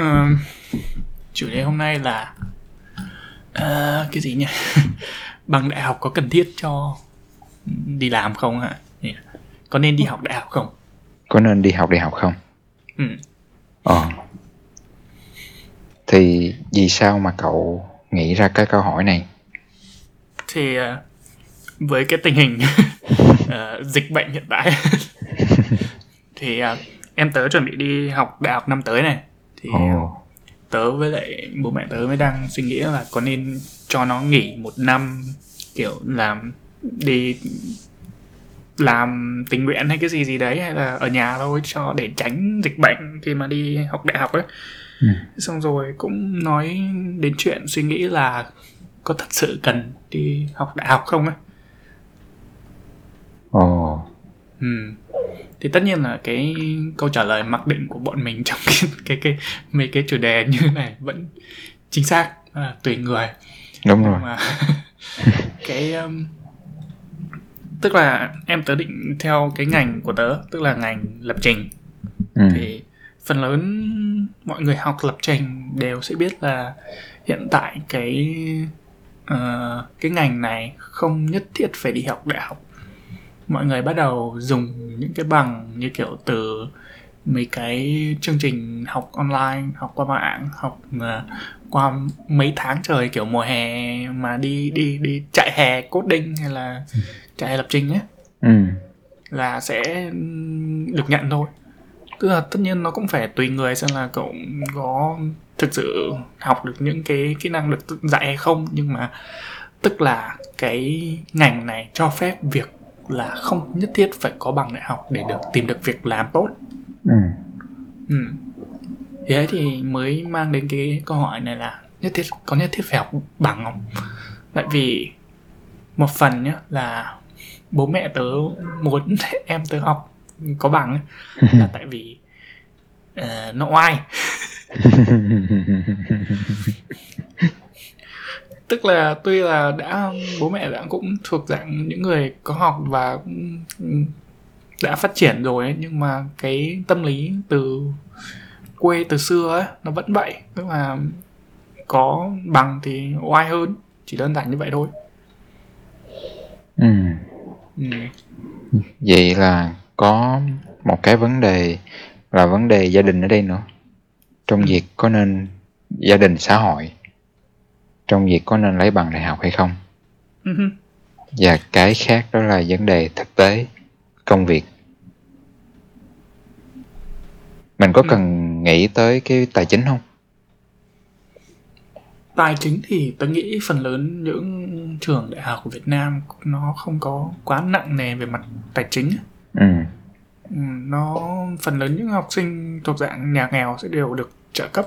Ờ, chủ đề hôm nay là ờ, cái gì nhỉ? Bằng đại học có cần thiết cho đi làm không hả? Có nên đi học đại học không? Có nên đi học đại học không? Ừ. Ờ. Thì vì sao mà cậu nghĩ ra cái câu hỏi này? Thì ờ, với cái tình hình ờ, dịch bệnh hiện tại thì ờ, em tớ chuẩn bị đi học đại học năm tới này thì Ồ. tớ với lại bố mẹ tớ mới đang suy nghĩ là có nên cho nó nghỉ một năm kiểu làm đi làm tình nguyện hay cái gì gì đấy hay là ở nhà thôi cho để tránh dịch bệnh khi mà đi học đại học ấy Ừ. xong rồi cũng nói đến chuyện suy nghĩ là có thật sự cần đi học đại học không ấy Ồ. Ừ. Thì tất nhiên là cái câu trả lời mặc định của bọn mình trong cái cái cái mấy cái chủ đề như này vẫn chính xác là tùy người Đúng rồi. mà cái um, tức là em tớ định theo cái ngành của tớ tức là ngành lập trình Ừ. thì phần lớn mọi người học lập trình đều sẽ biết là hiện tại cái ờ, cái ngành này không nhất thiết phải đi học đại học mọi người bắt đầu dùng những cái bằng như kiểu từ mấy cái chương trình học online học qua mạng học ờ, qua mấy tháng trời kiểu mùa hè mà đi đi đi chạy hè coding hay là chạy hè lập trình ấy Ừ. là sẽ được nhận thôi tức là tất nhiên nó cũng phải tùy người xem là cậu có thực sự học được những cái kỹ năng được dạy hay không nhưng mà tức là cái ngành này cho phép việc là không nhất thiết phải có bằng đại học để được tìm được việc làm tốt Ừ. ừ. thế thì mới mang đến cái câu hỏi này là nhất thiết có nhất thiết phải học bằng không tại vì một phần nhá là bố mẹ tớ muốn em tớ học có bằng là tại vì ờ, nó oai tức là tuy là đã bố mẹ đã cũng thuộc dạng những người có học và cũng đã phát triển rồi ấy, nhưng mà cái tâm lý từ quê từ xưa ấy nó vẫn vậy tức là có bằng thì oai hơn chỉ đơn giản như vậy thôi Ừ. ừ. Vậy là có một cái vấn đề là vấn đề gia đình ở đây nữa. Trong Ừ. việc có nên gia đình xã hội trong việc có nên lấy bằng đại học hay không. Hứ. và cái khác đó là vấn đề thực tế công việc. Mình có Ừ. cần nghĩ tới cái tài chính không? Tài chính thì tôi nghĩ phần lớn những trường đại học của Việt Nam nó không có quá nặng nề về mặt tài chính ừ. Ừ, nó phần lớn những học sinh thuộc dạng nhà nghèo sẽ đều được trợ cấp.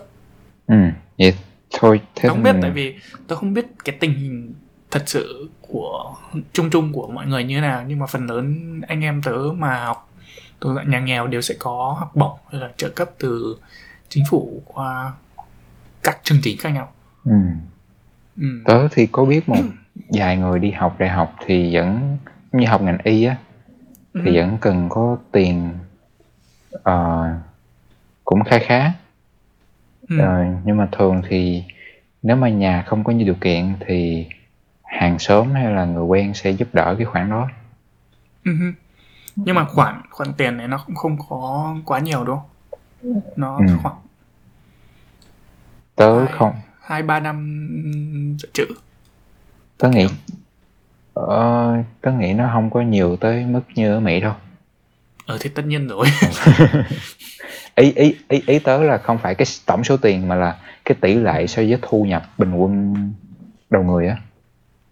Ừ vậy thôi thế tôi không biết tại vì tôi không biết cái tình hình thật sự của chung chung của mọi người như thế nào nhưng mà phần lớn anh em tớ mà học thuộc dạng nhà nghèo đều sẽ có học bổng hay là trợ cấp từ chính phủ qua các chương trình khác nhau ừ. ừ. tớ thì có biết một vài người đi học đại học thì vẫn như học ngành y á thì Ừ. vẫn cần có tiền ờ, cũng khá khá Ừ. Ờ, nhưng mà thường thì nếu mà nhà không có nhiều điều kiện thì hàng xóm hay là người quen sẽ giúp đỡ cái khoản đó Ừ nhưng mà khoản khoản tiền này nó cũng không có quá nhiều đâu nó Ừ. khoảng tớ Hai. không hai ba năm trữ tớ nghĩ ờ, tớ nghĩ nó không có nhiều tới mức như ở Mỹ đâu ờ thì tất nhiên rồi. Ý ý ý ý tớ là không phải cái tổng số tiền mà là cái tỷ lệ so với thu nhập bình quân đầu người á.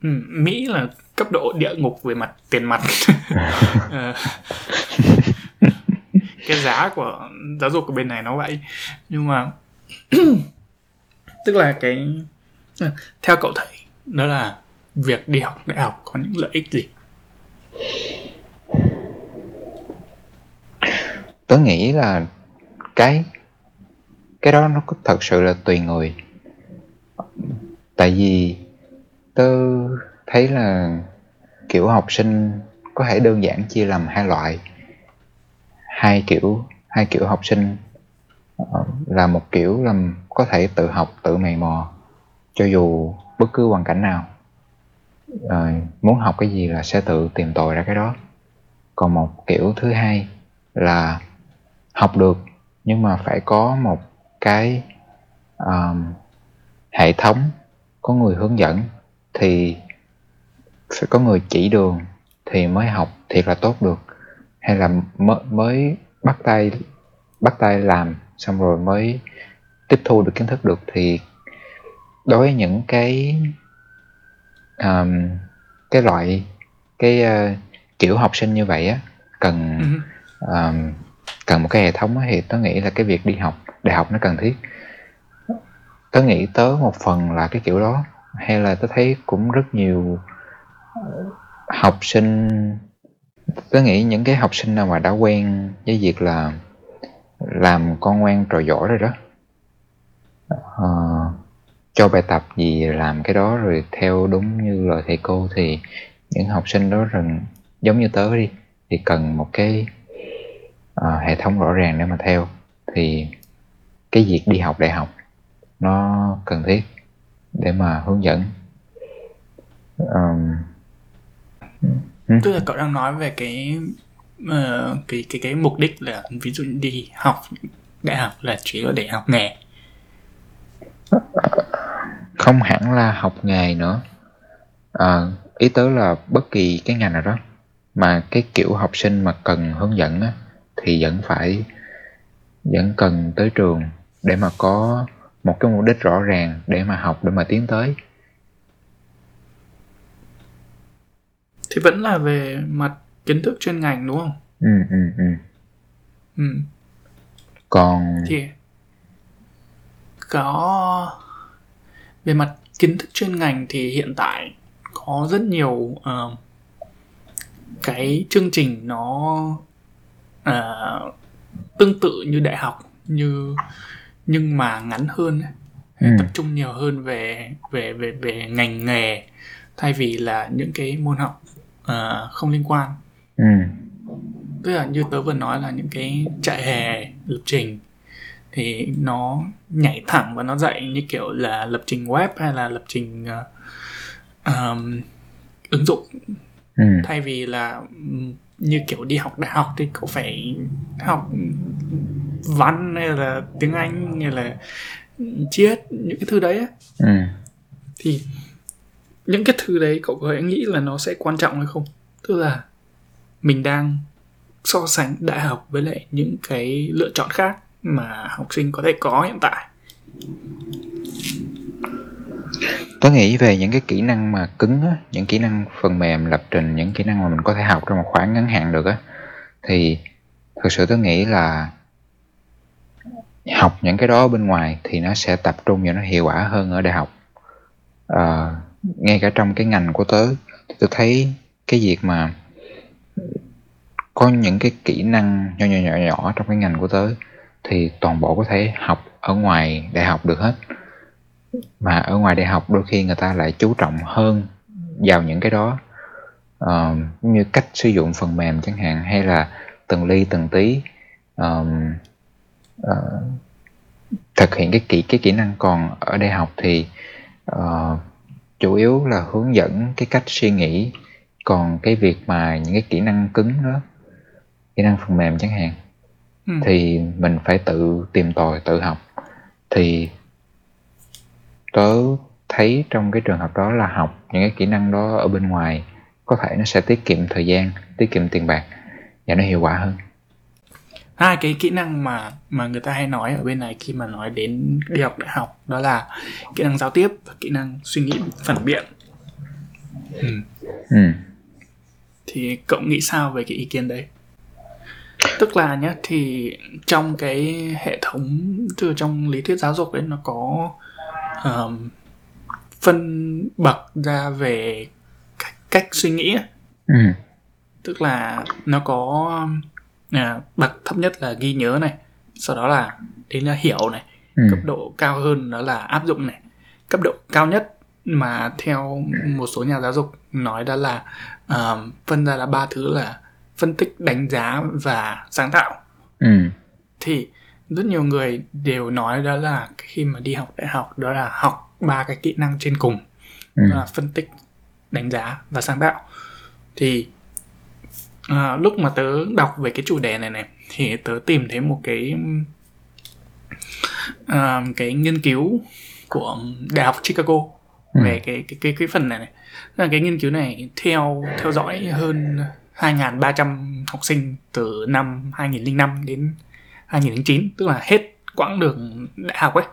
Ừ, Mỹ là cấp độ địa ngục về mặt tiền mặt. Ờ. cái giá của giáo dục của bên này nó vậy. Nhưng mà tức là cái theo cậu thấy đó là việc đi học đại học có những lợi ích gì tớ nghĩ là cái cái đó nó có thật sự là tùy người. Tại vì tớ thấy là kiểu học sinh có thể đơn giản chia làm hai loại. Hai kiểu hai kiểu học sinh ờ, là một kiểu là có thể tự học tự mày mò cho dù bất cứ hoàn cảnh nào. À, muốn học cái gì là sẽ tự tìm tòi ra cái đó. Còn một kiểu thứ hai là học được nhưng mà phải có một cái um, hệ thống có người hướng dẫn thì phải có người chỉ đường thì mới học thiệt là tốt được. Hay là mới, mới bắt tay bắt tay làm xong rồi mới tiếp thu được kiến thức được thì đối với những cái um, cái loại cái uh, kiểu học sinh như vậy á cần um, cần một cái hệ thống thì tớ nghĩ là cái việc đi học đại học nó cần thiết. Tớ nghĩ tớ một phần là cái kiểu đó hay là tớ thấy cũng rất nhiều ờ, học sinh tớ nghĩ những cái học sinh nào mà đã quen với việc là làm con ngoan trò giỏi rồi đó à, cho bài tập gì làm cái đó rồi theo đúng như lời thầy cô thì những học sinh đó rằng giống như tớ đi thì cần một cái uh, hệ thống rõ ràng để mà theo. Thì cái việc đi học đại học nó cần thiết để mà hướng dẫn. Um, tức là cậu đang nói về cái uh, cái cái cái mục đích là ví dụ đi học đại học là chỉ là để học nghề. Không hẳn là học nghề nữa. À, ý tứ là bất kỳ cái ngành nào đó mà cái kiểu học sinh mà cần hướng dẫn á, thì vẫn phải vẫn cần tới trường để mà có một cái mục đích rõ ràng để mà học để mà tiến tới. Thì vẫn là về mặt kiến thức chuyên ngành đúng không? Ừ ừ ừ. Ừ. Còn thì có về mặt kiến thức chuyên ngành thì hiện tại có rất nhiều uh, cái chương trình nó uh, tương tự như đại học như nhưng mà ngắn hơn ừ. tập trung nhiều hơn về về về về ngành nghề thay vì là những cái môn học uh, không liên quan ừ. tức là như tớ vừa nói là những cái trại hè lập trình thì nó nhảy thẳng và nó dạy như kiểu là lập trình web hay là lập trình uh, um, ứng dụng ừ. thay vì là như kiểu đi học đại học thì cậu phải học văn hay là tiếng anh hay là triết những cái thứ đấy ấy. Ừ. thì những cái thứ đấy cậu có nghĩ là nó sẽ quan trọng hay không tức là mình đang so sánh đại học với lại những cái lựa chọn khác mà học sinh có thể có hiện tại Tớ nghĩ về những cái kỹ năng mà cứng á, những kỹ năng phần mềm, lập trình, những kỹ năng mà mình có thể học trong một khoảng ngắn hạn được á, thì thực sự tớ nghĩ là học những cái đó bên ngoài thì nó sẽ tập trung và nó hiệu quả hơn ở đại học. À, ngay cả trong cái ngành của tớ, tớ thấy cái việc mà có những cái kỹ năng nhỏ nhỏ nhỏ nhỏ trong cái ngành của tớ thì toàn bộ có thể học ở ngoài đại học được hết mà ở ngoài đại học đôi khi người ta lại chú trọng hơn vào những cái đó. Uh, như cách sử dụng phần mềm chẳng hạn hay là từng ly từng tí um, uh, thực hiện cái kỹ cái kỹ năng còn ở đại học thì uh, chủ yếu là hướng dẫn cái cách suy nghĩ. Còn cái việc mà những cái kỹ năng cứng đó kỹ năng phần mềm chẳng hạn ừ. thì mình phải tự tìm tòi tự học. Thì tớ thấy trong cái trường hợp đó là học những cái kỹ năng đó ở bên ngoài có thể nó sẽ tiết kiệm thời gian tiết kiệm tiền bạc và nó hiệu quả hơn hai cái kỹ năng mà mà người ta hay nói ở bên này khi mà nói đến đi học đại học đó là kỹ năng giao tiếp và kỹ năng suy nghĩ phản biện ừ. Ừ. thì cậu nghĩ sao về cái ý kiến đấy tức là nhé thì trong cái hệ thống từ trong lý thuyết giáo dục ấy nó có um, phân bậc ra về cách, cách suy nghĩ ừ. tức là nó có à, bậc thấp nhất là ghi nhớ này sau đó là đến là hiểu này ừ. cấp độ cao hơn đó là áp dụng này cấp độ cao nhất mà theo một số nhà giáo dục nói đó là uh, phân ra là ba thứ là phân tích đánh giá và sáng tạo ừ. thì rất nhiều người đều nói đó là khi mà đi học đại học đó là học ba cái kỹ năng trên cùng ừ. là phân tích đánh giá và sáng tạo thì à, lúc mà tớ đọc về cái chủ đề này này thì tớ tìm thấy một cái à, cái nghiên cứu của đại học Chicago Ừ. về cái cái cái cái phần này này là cái nghiên cứu này theo theo dõi hơn 2.300 học sinh từ năm 2005 đến 2009 tức là hết quãng đường đại học ấy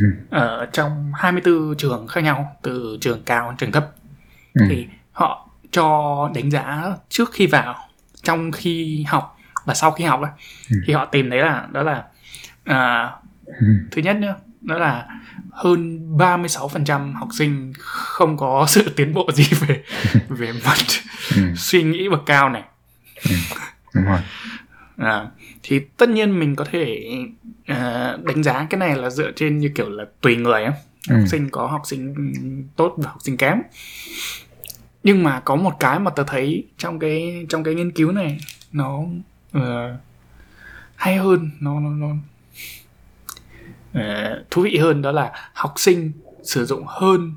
Ừ. ở trong 24 trường khác nhau từ trường cao đến trường thấp Ừ. thì họ cho đánh giá trước khi vào trong khi học và sau khi học ấy, Ừ. thì họ tìm thấy là đó là à, Ừ. thứ nhất nhá đó là hơn 36% học sinh không có sự tiến bộ gì về về mặt Ừ. suy nghĩ bậc cao này đúng rồi à, thì tất nhiên mình có thể à, đánh giá cái này là dựa trên như kiểu là tùy người á. Ừ. học sinh có học sinh tốt và học sinh kém. Nhưng mà có một cái mà tớ thấy trong cái trong cái nghiên cứu này nó ờ, hay hơn nó nó, nó ờ, thú vị hơn đó là học sinh sử dụng hơn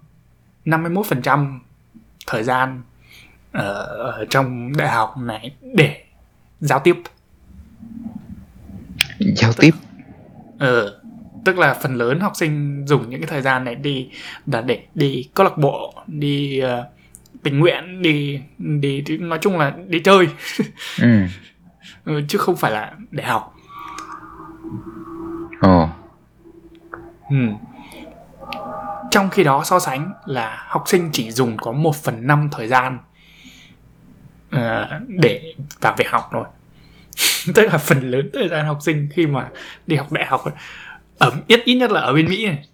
51% thời gian ở, ở trong đại học này để giao tiếp giao tiếp Ờ, tức là phần lớn học sinh dùng những cái thời gian này đi là để đi câu lạc bộ, đi ờ, tình nguyện, đi, đi đi nói chung là đi chơi ừ. ừ, chứ không phải là để học. ồ Ừ. Trong khi đó so sánh là học sinh chỉ dùng có 1 phần 5 thời gian ờ, để vào việc học thôi. tức là phần lớn thời gian học sinh khi mà đi học đại học ở ít ít nhất là ở bên Mỹ này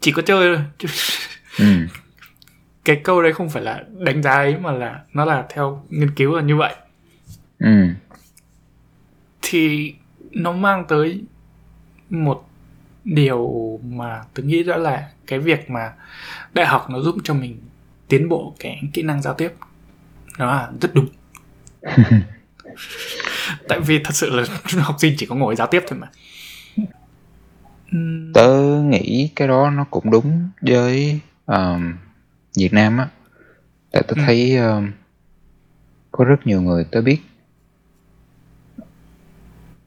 chỉ có chơi thôi ừ. cái câu đấy không phải là đánh giá ấy mà là nó là theo nghiên cứu là như vậy Ừ. thì nó mang tới một điều mà tôi nghĩ đó là cái việc mà đại học nó giúp cho mình tiến bộ cái kỹ năng giao tiếp nó là rất đúng tại vì thật sự là học sinh chỉ có ngồi giao tiếp thôi mà. Tớ nghĩ cái đó nó cũng đúng với um, Việt Nam á. Tại tớ Ừ. thấy um, có rất nhiều người tớ biết.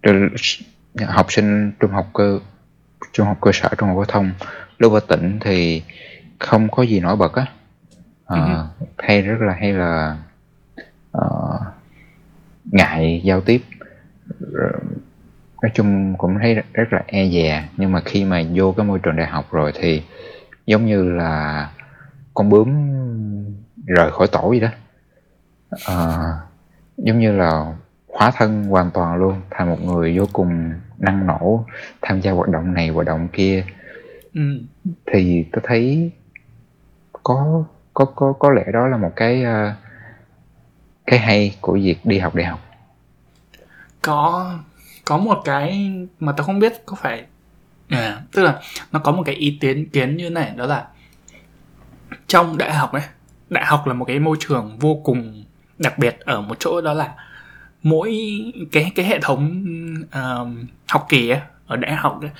Rồi học sinh trung học cơ trung học cơ sở trung học phổ thông lúc ở tỉnh thì không có gì nổi bật á. Ờ, hay rất là hay là ờ, ngại giao tiếp. Nói chung cũng thấy rất- là e dè. Nhưng mà khi mà vô cái môi trường đại học rồi thì giống như là con bướm rời khỏi tổ vậy đó. Ờ, giống như là hóa thân hoàn toàn luôn thành một người vô cùng năng nổ tham gia hoạt động này hoạt động kia. Ừm, thì tôi thấy có có có có lẽ đó là một cái ờ, cái hay của việc đi học đại học? Có có một cái mà tao không biết có phải à, tức là nó có một cái ý kiến kiến như này đó là trong đại học ấy đại học là một cái môi trường vô cùng đặc biệt ở một chỗ đó là mỗi cái cái hệ thống uh, học kỳ ấy, ở đại học ấy,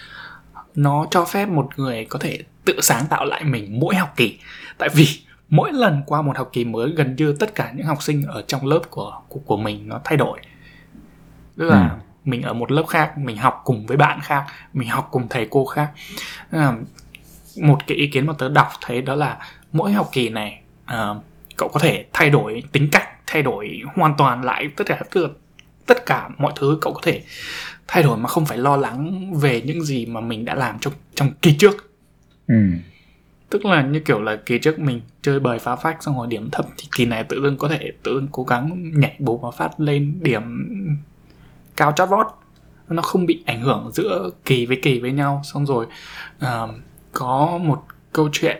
nó cho phép một người có thể tự sáng tạo lại mình mỗi học kỳ. Tại vì mỗi lần qua một học kỳ mới gần như tất cả những học sinh ở trong lớp của của, của mình nó thay đổi tức là Ừ. mình ở một lớp khác mình học cùng với bạn khác mình học cùng thầy cô khác à, một cái ý kiến mà tớ đọc thấy đó là mỗi học kỳ này à, cậu có thể thay đổi tính cách thay đổi hoàn toàn lại tất cả tức tất cả mọi thứ cậu có thể thay đổi mà không phải lo lắng về những gì mà mình đã làm trong trong kỳ trước ừ tức là như kiểu là kỳ trước mình chơi bời phá phách xong rồi điểm thấp thì kỳ này tự dưng có thể tự dưng cố gắng nhảy bù và phát lên điểm cao chót vót. Nó không bị ảnh hưởng giữa kỳ với kỳ với nhau. Xong rồi uh, có một câu chuyện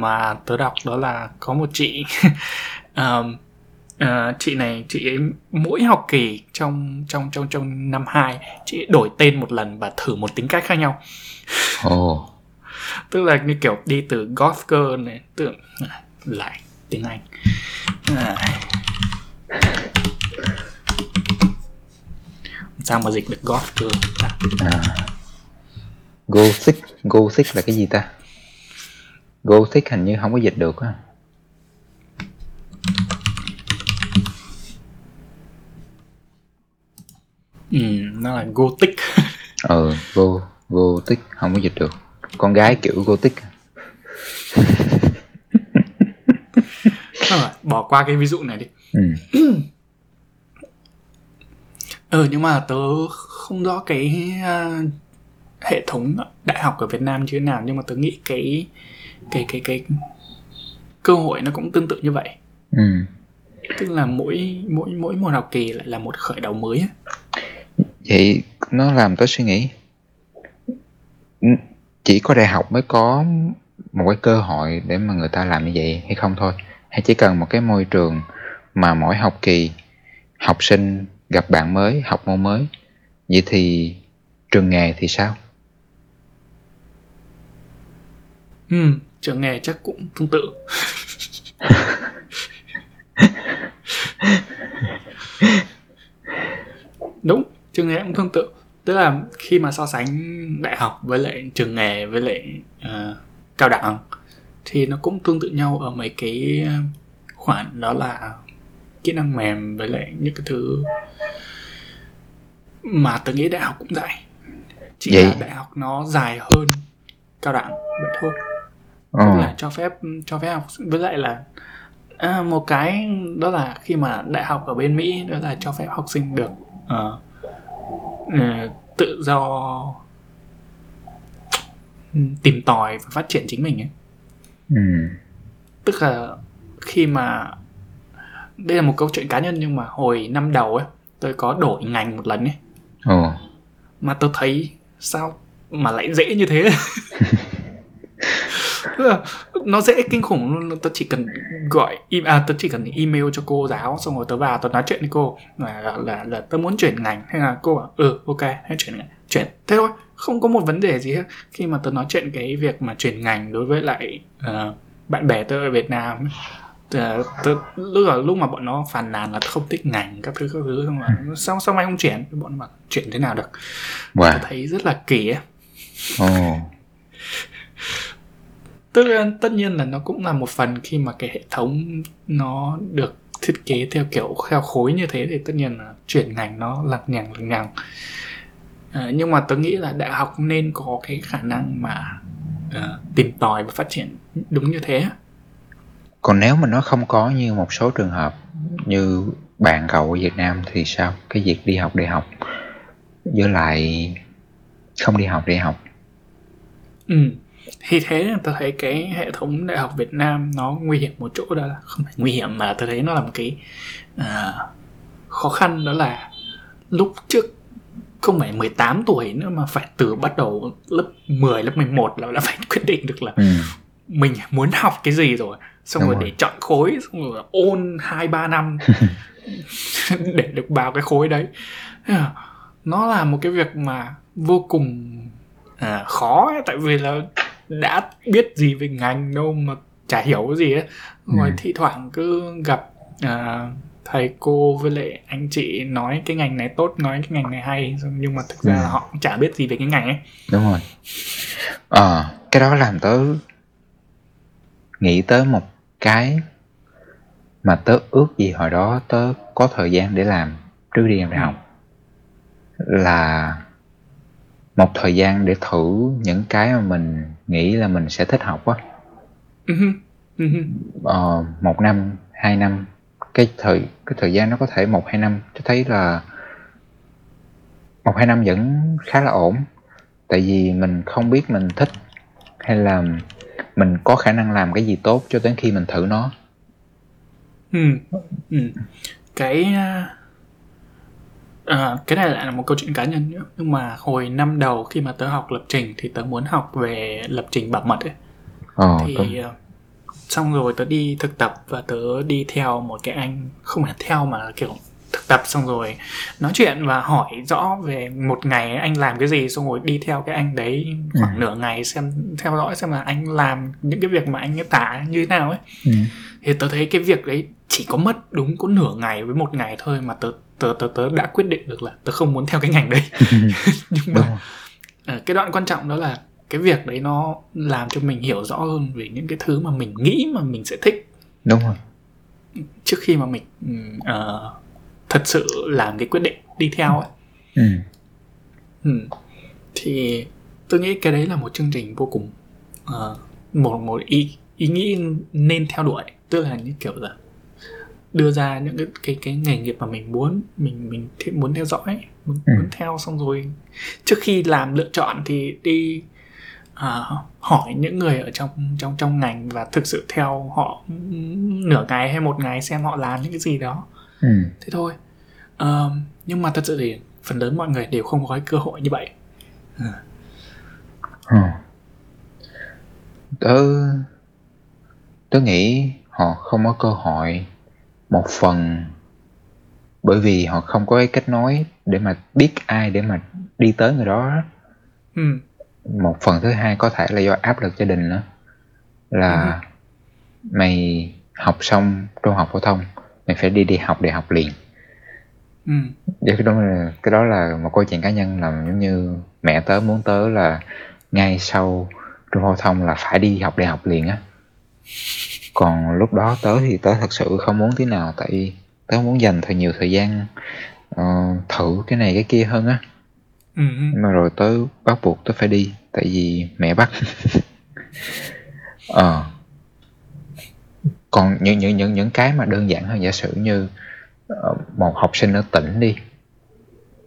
mà tớ đọc đó là có một chị uh, uh, chị này chị ấy mỗi học kỳ trong trong trong trong năm 2 chị ấy đổi tên một lần và thử một tính cách khác nhau. Oh tức là như kiểu đi từ goth girl này tưởng lại tiếng anh. À. sao mà dịch được goth à, à. Gothic Gothic là cái gì ta? Gothic hình như không có dịch được á. Ừ, nó là gothic. Ừ go Gothic không có dịch được con gái kiểu Gothic. Rồi, bỏ qua cái ví dụ này đi. Ừ. ừ nhưng mà tớ không rõ cái uh, hệ thống đại học ở Việt Nam như thế nào nhưng mà tớ nghĩ cái cái cái cái cơ hội nó cũng tương tự như vậy. Ừ. tức là mỗi mỗi mỗi một học kỳ lại là một khởi đầu mới vậy nó làm tớ suy nghĩ chỉ có đại học mới có một cái cơ hội để mà người ta làm như vậy hay không thôi? Hay chỉ cần một cái môi trường mà mỗi học kỳ học sinh gặp bạn mới học môn mới vậy thì trường nghề thì sao? Ừ trường nghề chắc cũng tương tự. Đúng trường nghề cũng tương tự tức là khi mà so sánh đại học với lại trường nghề với lại uh, cao đẳng thì nó cũng tương tự nhau ở mấy cái khoản đó là kỹ năng mềm với lại những cái thứ mà tôi nghĩ đại học cũng dạy. Chỉ Vậy- là đại học nó dài hơn cao đẳng vậy thôi. Tức là cho phép cho phép học với lại là à, một cái đó là khi mà đại học ở bên Mỹ đó là cho phép học sinh được ờ, ờ, tự do ừ, tìm tòi và phát triển chính mình ấy. Ừ, tức là khi mà đây là một câu chuyện cá nhân nhưng mà hồi năm đầu ấy tôi có đổi ngành một lần ấy. Ồ, mà tôi thấy sao mà lại dễ như thế nó dễ kinh khủng luôn tôi chỉ cần gọi im à tôi chỉ cần email cho cô giáo xong rồi tôi vào tôi nói chuyện với cô. Là là là, là tôi muốn chuyển ngành. Hay là cô bảo ừ ok hãy chuyển ngành. Chuyển. Thế thôi không có một vấn đề gì hết. Khi mà tôi nói chuyện cái việc mà chuyển ngành đối với lại ờ, bạn bè tôi ở Việt Nam Ờ, tôi, lúc là lúc mà bọn nó phàn nàn là không thích ngành các thứ các thứ xong là sao sao mày không chuyển bọn bảo chuyển thế nào được? Wow, tôi thấy rất là kỳ ấy. Ồ, tức là tất nhiên là nó cũng là một phần khi mà cái hệ thống nó được thiết kế theo kiểu theo khối như thế thì tất nhiên là chuyển ngành nó lằng nhằng lằng nhằng. À, nhưng mà tôi nghĩ là đại học nên có cái khả năng mà ờ, tìm tòi và phát triển đúng như thế. Còn nếu mà nó không có như một số trường hợp như bạn cậu ở Việt Nam thì sao? Cái việc đi học đại học với lại không đi học đại học. Ừ. thì thế là tôi thấy cái hệ thống đại học Việt Nam nó nguy hiểm một chỗ đó là không phải nguy hiểm mà tôi thấy nó là một cái à, khó khăn đó là lúc trước không phải 18 tuổi nữa mà phải từ bắt đầu lớp 10, lớp 11 là đã phải quyết định được là ừ, mình muốn học cái gì rồi. Xong Đúng rồi, rồi. để chọn khối xong rồi ôn 2 3 năm để được vào cái khối đấy. Nó là một cái việc mà vô cùng à, khó ấy, tại vì là đã biết gì về ngành đâu mà chả hiểu gì ấy. Rồi Ừ. thi thoảng cứ gặp à, thầy cô với lại anh chị nói cái ngành này tốt nói cái ngành này hay nhưng mà thực ra Ừ. họ cũng chả biết gì về cái ngành ấy. Đúng rồi. Ờ cái đó làm tớ nghĩ tới một cái mà tớ ước gì hồi đó tớ có thời gian để làm trước đi làm đại học. Là một thời gian để thử những cái mà mình nghĩ là mình sẽ thích học á Ừ ừ ờ, một năm hai năm cái thời cái thời gian nó có thể một hai năm tôi thấy là một hai năm vẫn khá là ổn tại vì mình không biết mình thích hay là mình có khả năng làm cái gì tốt cho đến khi mình thử nó Ừ. Ừ. Cái à, à, cái này lại là một câu chuyện cá nhân nữa. Nhưng mà hồi năm đầu khi mà tớ học lập trình thì tớ muốn học về lập trình bảo mật ấy. Ờ thì tôi, à, xong rồi tớ đi thực tập và tớ đi theo một cái anh không phải theo mà là kiểu thực tập xong rồi nói chuyện và hỏi rõ về một ngày anh làm cái gì xong rồi đi theo cái anh đấy khoảng nửa ngày xem theo dõi xem là anh làm những cái việc mà anh ấy tả như thế nào ấy. Ừ. thì tớ thấy cái việc đấy chỉ có mất đúng có nửa ngày với một ngày thôi mà tớ tớ tớ tớ đã quyết định được là tớ không muốn theo cái ngành đấy. Nhưng đúng mà ờ, cái đoạn quan trọng đó là cái việc đấy nó làm cho mình hiểu rõ hơn về những cái thứ mà mình nghĩ mà mình sẽ thích. Đúng rồi. Trước khi mà mình ờ, thật sự làm cái quyết định đi theo ấy. Ừ. Ừ. Thì tôi nghĩ cái đấy là một chương trình vô cùng ờ, một một ý ý nghĩ nên theo đuổi. Tức là như kiểu là đưa ra những cái cái cái nghề nghiệp mà mình muốn mình mình thi- muốn theo dõi muốn, Ừ. muốn theo xong rồi trước khi làm lựa chọn thì đi à, hỏi những người ở trong trong trong ngành và thực sự theo họ nửa ngày hay một ngày xem họ làm những cái gì đó Ừ. thế thôi Ờ, nhưng mà thật sự thì phần lớn mọi người đều không có cái cơ hội như vậy Ờ. tớ tớ nghĩ họ không có cơ hội một phần. Bởi vì họ không có cái kết nối để mà biết ai để mà đi tới người đó. Ừ. Một phần thứ hai có thể là do áp lực gia đình nữa. Là mày học xong trung học phổ thông mày phải đi đi học đại học liền. Ừ. Dạ, cái đó là cái đó là một câu chuyện cá nhân là giống như mẹ tớ muốn tớ là ngay sau trung phổ thông là phải đi học đại học liền á còn lúc đó tớ thì tớ thật sự không muốn tí nào tại vì tớ muốn dành thật nhiều thời gian ờ, thử cái này cái kia hơn á. Ừ ừ. nhưng mà rồi tớ bắt buộc tớ phải đi tại vì mẹ bắt. Ờ. Còn những những những những cái mà đơn giản hơn giả sử như ờ, một học sinh ở tỉnh đi.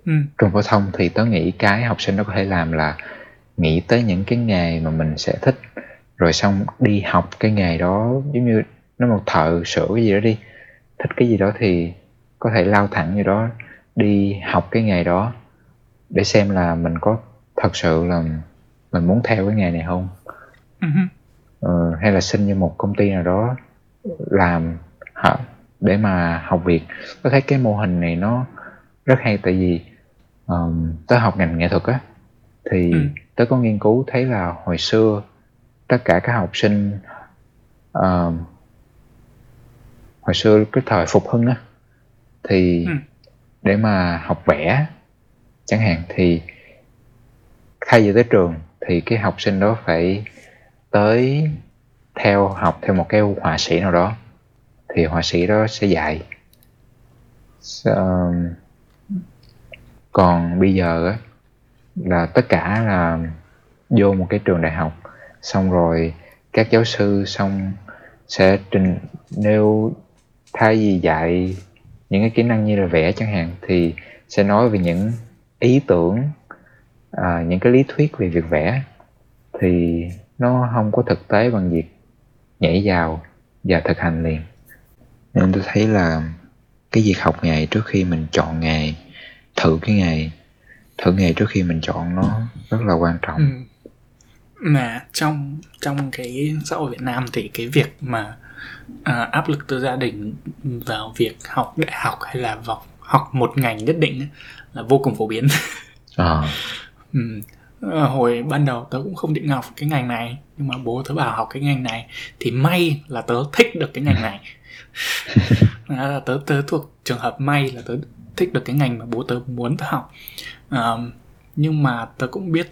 Ừ. Trung phổ thông thì tớ nghĩ cái học sinh đó có thể làm là nghĩ tới những cái nghề mà mình sẽ thích rồi xong đi học cái nghề đó giống như nó một thợ sửa cái gì đó đi. Thích cái gì đó thì có thể lao thẳng như đó đi học cái nghề đó để xem là mình có thật sự là mình muốn theo cái nghề này không. Ừ ờ, hay là xin cho một công ty nào đó làm hả, để mà học việc tôi thấy cái mô hình này nó rất hay tại vì um, tớ học ngành nghệ thuật á thì Ừ. tớ có nghiên cứu thấy là hồi xưa tất cả các học sinh um, hồi xưa cái thời phục hưng á thì Ừ. để mà học vẽ chẳng hạn thì thay vì tới trường thì cái học sinh đó phải tới theo học theo một cái họa sĩ nào đó thì họa sĩ đó sẽ dạy Ờ, còn bây giờ á là tất cả là vô một cái trường đại học xong rồi các giáo sư xong sẽ trình nêu thay vì dạy những cái kỹ năng như là vẽ chẳng hạn thì sẽ nói về những ý tưởng à, những cái lý thuyết về việc vẽ. Thì nó không có thực tế bằng việc nhảy vào và thực hành liền. Nên tôi thấy là cái việc học nghề trước khi mình chọn nghề thử cái nghề thử nghề trước khi mình chọn nó rất là quan trọng. Ừ mà trong trong cái xã hội Việt Nam thì cái việc mà à, áp lực từ gia đình vào việc học đại học hay là vào học một ngành nhất định là vô cùng phổ biến. Ờ, Ừ. Ờ, hồi ban đầu tớ cũng không định học cái ngành này nhưng mà bố tớ bảo học cái ngành này thì may là tớ thích được cái ngành này. Đó là tớ tớ thuộc trường hợp may là tớ thích được cái ngành mà bố tớ muốn tớ học. Ờ, nhưng mà tớ cũng biết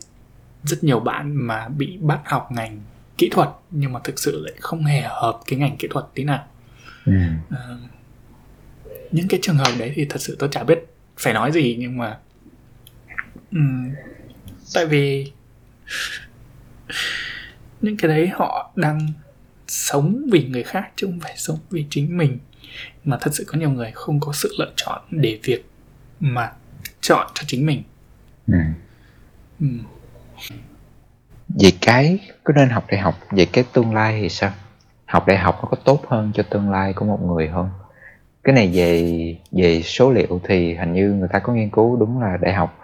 rất nhiều bạn mà bị bắt học ngành kỹ thuật nhưng mà thực sự lại không hề hợp cái ngành kỹ thuật tí nào. Ừ, Ờ, những cái trường hợp đấy thì thật sự tôi chả biết phải nói gì nhưng mà ừm, tại vì những cái đấy họ đang sống vì người khác chứ không phải sống vì chính mình. Mà thật sự có nhiều người không có sự lựa chọn để việc mà chọn cho chính mình. Ừ. Ừm, về cái có nên học đại học về cái tương lai thì sao? Học đại học nó có tốt hơn cho tương lai của một người không? Cái này về về số liệu thì hình như người ta có nghiên cứu đúng là đại học.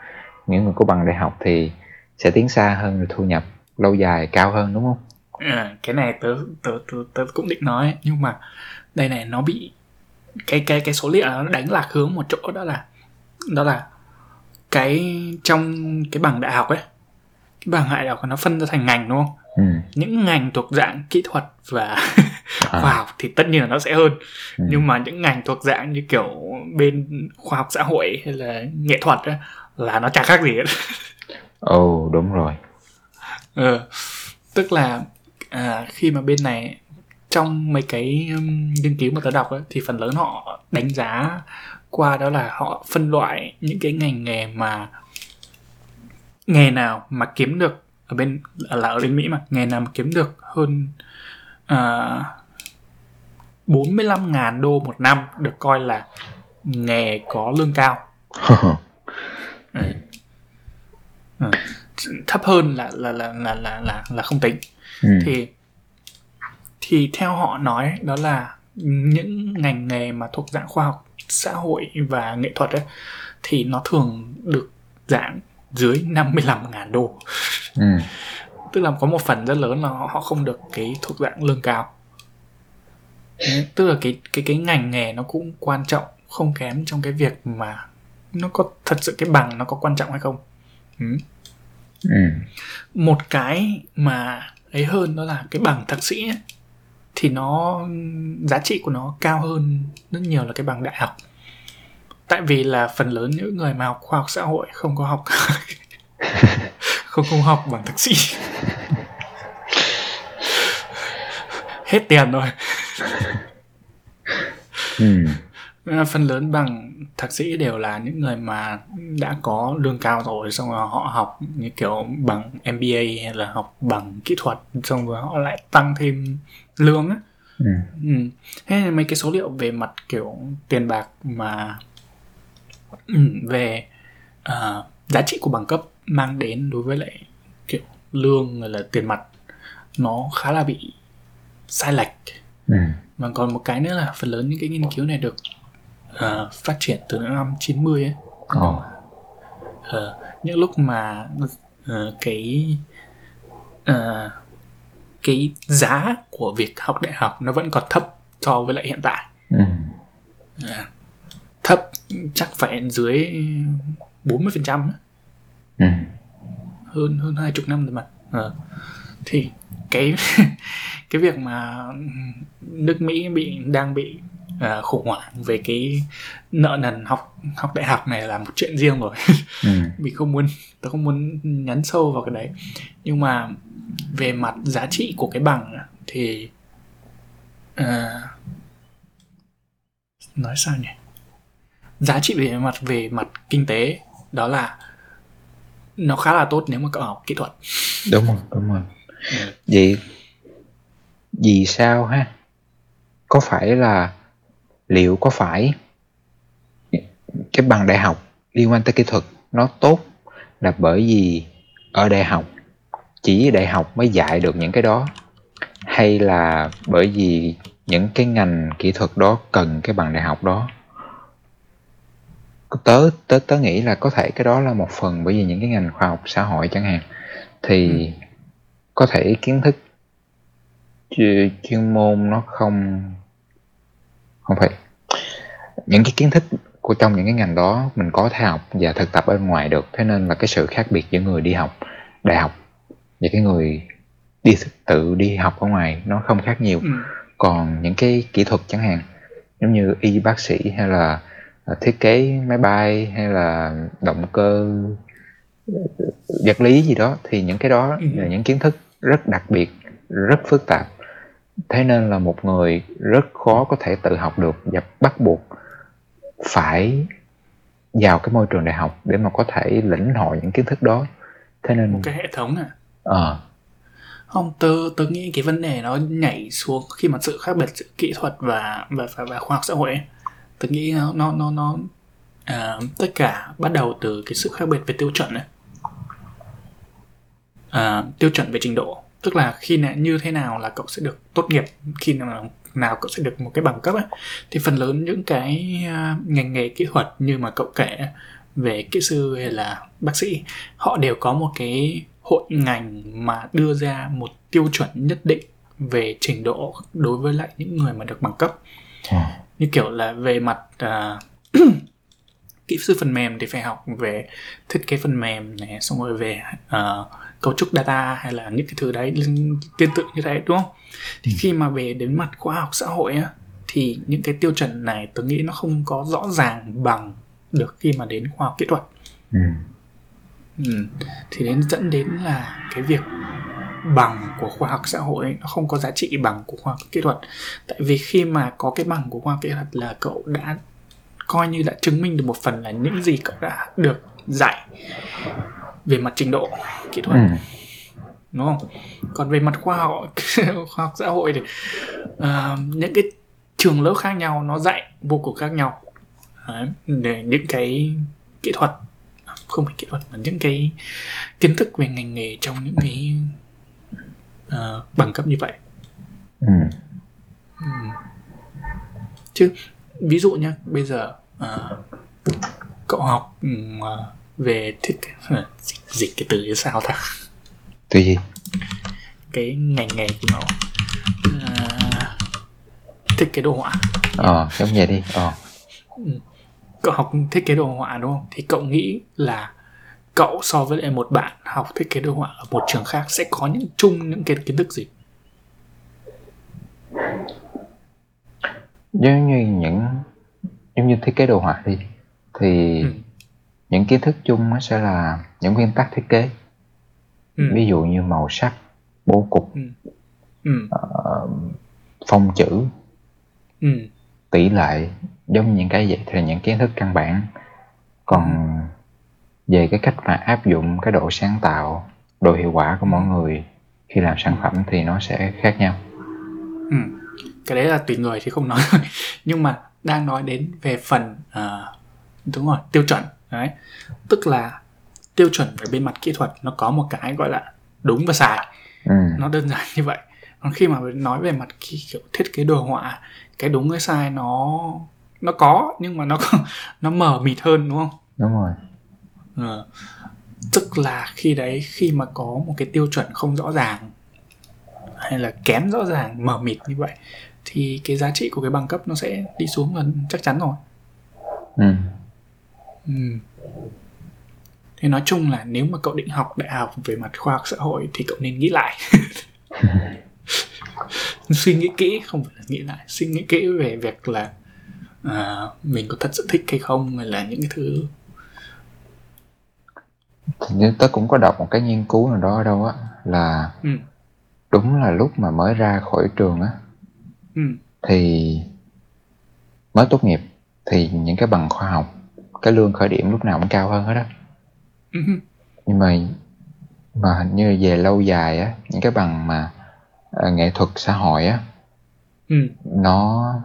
Những người có bằng đại học thì sẽ tiến xa hơn rồi thu nhập lâu dài cao hơn đúng không? À, cái này tớ, tớ tớ tớ cũng định nói nhưng mà đây này nó bị cái cái cái số liệu nó đánh lạc hướng một chỗ đó là đó là cái trong cái bằng đại học ấy cái bằng đại học nó phân ra thành ngành đúng không? Ừ. Những ngành thuộc dạng kỹ thuật và À. khoa học thì tất nhiên là nó sẽ hơn. Ừ. nhưng mà những ngành thuộc dạng như kiểu bên khoa học xã hội hay là nghệ thuật á, là nó chả khác gì hết. Ồ đúng rồi. Ờ, tức là à, khi mà bên này trong mấy cái um, nghiên cứu mà tớ đọc ấy, thì phần lớn họ đánh giá qua đó là họ phân loại những cái ngành nghề mà nghề nào mà kiếm được ở bên là ở bên Mỹ mà nghề nào mà kiếm được hơn uh, 45.000 đô một năm được coi là nghề có lương cao Ừ. Ừ. thấp hơn là là là là là là, là không tính ừ. thì thì theo họ nói đó là những ngành nghề mà thuộc dạng khoa học xã hội và nghệ thuật ấy, thì nó thường được dạng dưới 55.000 đô Ừ. tức là có một phần rất lớn là họ không được cái thuộc dạng lương cao tức là cái cái cái ngành nghề nó cũng quan trọng không kém trong cái việc mà nó có thật sự cái bằng nó có quan trọng hay không ừ. Ừ. một cái mà ấy hơn đó là cái bằng thạc sĩ ấy, thì nó giá trị của nó cao hơn rất nhiều là cái bằng đại học tại vì là phần lớn những người mà học khoa học xã hội không có học không không học bằng thạc sĩ hết tiền rồi Ừ. Phần lớn bằng thạc sĩ đều là những người mà đã có lương cao rồi xong rồi họ học như kiểu bằng MBA hay là học bằng kỹ thuật xong rồi họ lại tăng thêm lương á Ừ. ừ. Thế mấy cái số liệu về mặt kiểu tiền bạc mà về ờ, giá trị của bằng cấp mang đến đối với lại kiểu lương hay là tiền mặt nó khá là bị sai lệch Ừ. và còn một cái nữa là phần lớn những cái nghiên cứu này được ờ, phát triển từ những năm 90 ấy. Ồ. Ờ, những lúc mà ờ, cái ờ, cái giá của việc học đại học nó vẫn còn thấp so với lại hiện tại Ừ. Ờ, thấp chắc phải dưới 40 phần trăm Ừ. hơn hơn hai chục năm rồi mà Ờ. thì cái cái việc mà nước Mỹ bị đang bị à, khủng hoảng về cái nợ nần học học đại học này là một chuyện riêng rồi Ừ. mình không muốn tôi không muốn nhấn sâu vào cái đấy nhưng mà về mặt giá trị của cái bằng thì à, nói sao nhỉ giá trị về mặt về mặt kinh tế đó là nó khá là tốt nếu mà cậu học kỹ thuật. Đúng rồi đúng rồi. Ừ. vậy vì sao ha? Có phải là liệu có phải cái bằng đại học liên quan tới kỹ thuật nó tốt là bởi vì ở đại học chỉ đại học mới dạy được những cái đó hay là bởi vì những cái ngành kỹ thuật đó cần cái bằng đại học đó tớ tớ tớ nghĩ là có thể cái đó là một phần bởi vì những cái ngành khoa học xã hội chẳng hạn. Thì có thể kiến thức chuyên, môn nó không không phải. Những cái kiến thức của trong những cái ngành đó mình có thể học và thực tập ở ngoài được. Thế nên là cái sự khác biệt giữa người đi học đại học và cái người đi tự đi học ở ngoài nó không khác nhiều. Ừ. còn những cái kỹ thuật chẳng hạn giống như y bác sĩ hay là thiết kế máy bay hay là động cơ vật lý gì đó thì những cái đó Ừ. là những kiến thức rất đặc biệt rất phức tạp thế nên là một người rất khó có thể tự học được và bắt buộc phải vào cái môi trường đại học để mà có thể lĩnh hội những kiến thức đó thế nên một cái hệ thống à ờ không tớ tớ nghĩ cái vấn đề nó nhảy xuống khi mà sự khác biệt giữa kỹ thuật và và và, và khoa học xã hội ấy tôi nghĩ nó nó nó, nó à, tất cả bắt đầu từ cái sự khác biệt về tiêu chuẩn đấy. À, tiêu chuẩn về trình độ. Tức là khi nào như thế nào là cậu sẽ được tốt nghiệp khi nào nào cậu sẽ được một cái bằng cấp ấy. Thì phần lớn những cái à, ngành nghề kỹ thuật như mà cậu kể về kỹ sư hay là bác sĩ họ đều có một cái hội ngành mà đưa ra một tiêu chuẩn nhất định về trình độ đối với lại những người mà được bằng cấp. Như kiểu là về mặt à, kỹ sư phần mềm thì phải học về thiết kế phần mềm này xong rồi về à, cấu trúc data hay là những cái thứ đấy tương tự như thế đúng không thì khi mà về đến mặt khoa học xã hội á thì những cái tiêu chuẩn này tôi nghĩ nó không có rõ ràng bằng được khi mà đến khoa học kỹ thuật ừ. Ừ. thì đến dẫn đến là cái việc bằng của khoa học xã hội ấy, nó không có giá trị bằng của khoa học kỹ thuật. Tại vì khi mà có cái bằng của khoa học kỹ thuật là cậu đã coi như đã chứng minh được một phần là những gì cậu đã được dạy về mặt trình độ kỹ thuật. Ừ. đúng không? Còn về mặt khoa học khoa học xã hội thì uh, những cái trường lớp khác nhau nó dạy vô cùng khác nhau. Đấy, để những cái kỹ thuật không phải kỹ thuật mà những cái kiến thức về ngành nghề trong những cái uh, bằng cấp như vậy Ừ. chứ ví dụ nhá bây giờ uh, cậu học uh, về thiết kế dịch, dịch cái từ như sao ta Từ gì? cái ngành nghề của nó uh, thiết kế đồ họa Ờ, giống vậy đi. Ờ. cậu học thiết kế đồ họa đúng không thì cậu nghĩ là cậu so với lại một bạn học thiết kế đồ họa ở một trường khác sẽ có những chung những cái kiến thức gì Giống như những giống như thiết kế đồ họa đi thì Ừ. những kiến thức chung nó sẽ là những nguyên tắc thiết kế. ừ. Ví dụ như màu sắc, bố cục, Ừ. ờ, phông chữ, Ừ. tỷ lệ giống như những cái vậy thì những kiến thức căn bản còn về cái cách mà áp dụng cái độ sáng tạo độ hiệu quả của mỗi người khi làm sản phẩm thì nó sẽ khác nhau. Ừ. cái đấy là tùy người thì không nói rồi. Nhưng mà đang nói đến về phần à, đúng rồi tiêu chuẩn đấy. Tức là tiêu chuẩn về bên mặt kỹ thuật nó có một cái gọi là đúng và sai. Ừ, nó đơn giản như vậy. Còn khi mà nói về mặt ki- kiểu thiết kế đồ họa cái đúng cái sai nó nó có nhưng mà nó nó mờ mịt hơn đúng không? Đúng rồi Ờ. tức là khi đấy khi mà có một cái tiêu chuẩn không rõ ràng hay là kém rõ ràng mờ mịt như vậy thì cái giá trị của cái bằng cấp nó sẽ đi xuống là chắc chắn rồi ừ, ừ. thế nói chung là nếu mà cậu định học đại học về mặt khoa học xã hội thì cậu nên nghĩ lại suy nghĩ kỹ không phải là nghĩ lại suy nghĩ kỹ về việc là à, mình có thật sự thích hay không hay là những cái thứ thì như tớ cũng có đọc một cái nghiên cứu nào đó ở đâu á là ừ. đúng là lúc mà mới ra khỏi trường á Ừ. thì mới tốt nghiệp thì những cái bằng khoa học cái lương khởi điểm lúc nào cũng cao hơn hết á Ừ. nhưng mà mà hình như về lâu dài á những cái bằng mà ờ, nghệ thuật xã hội á Ừ. nó nó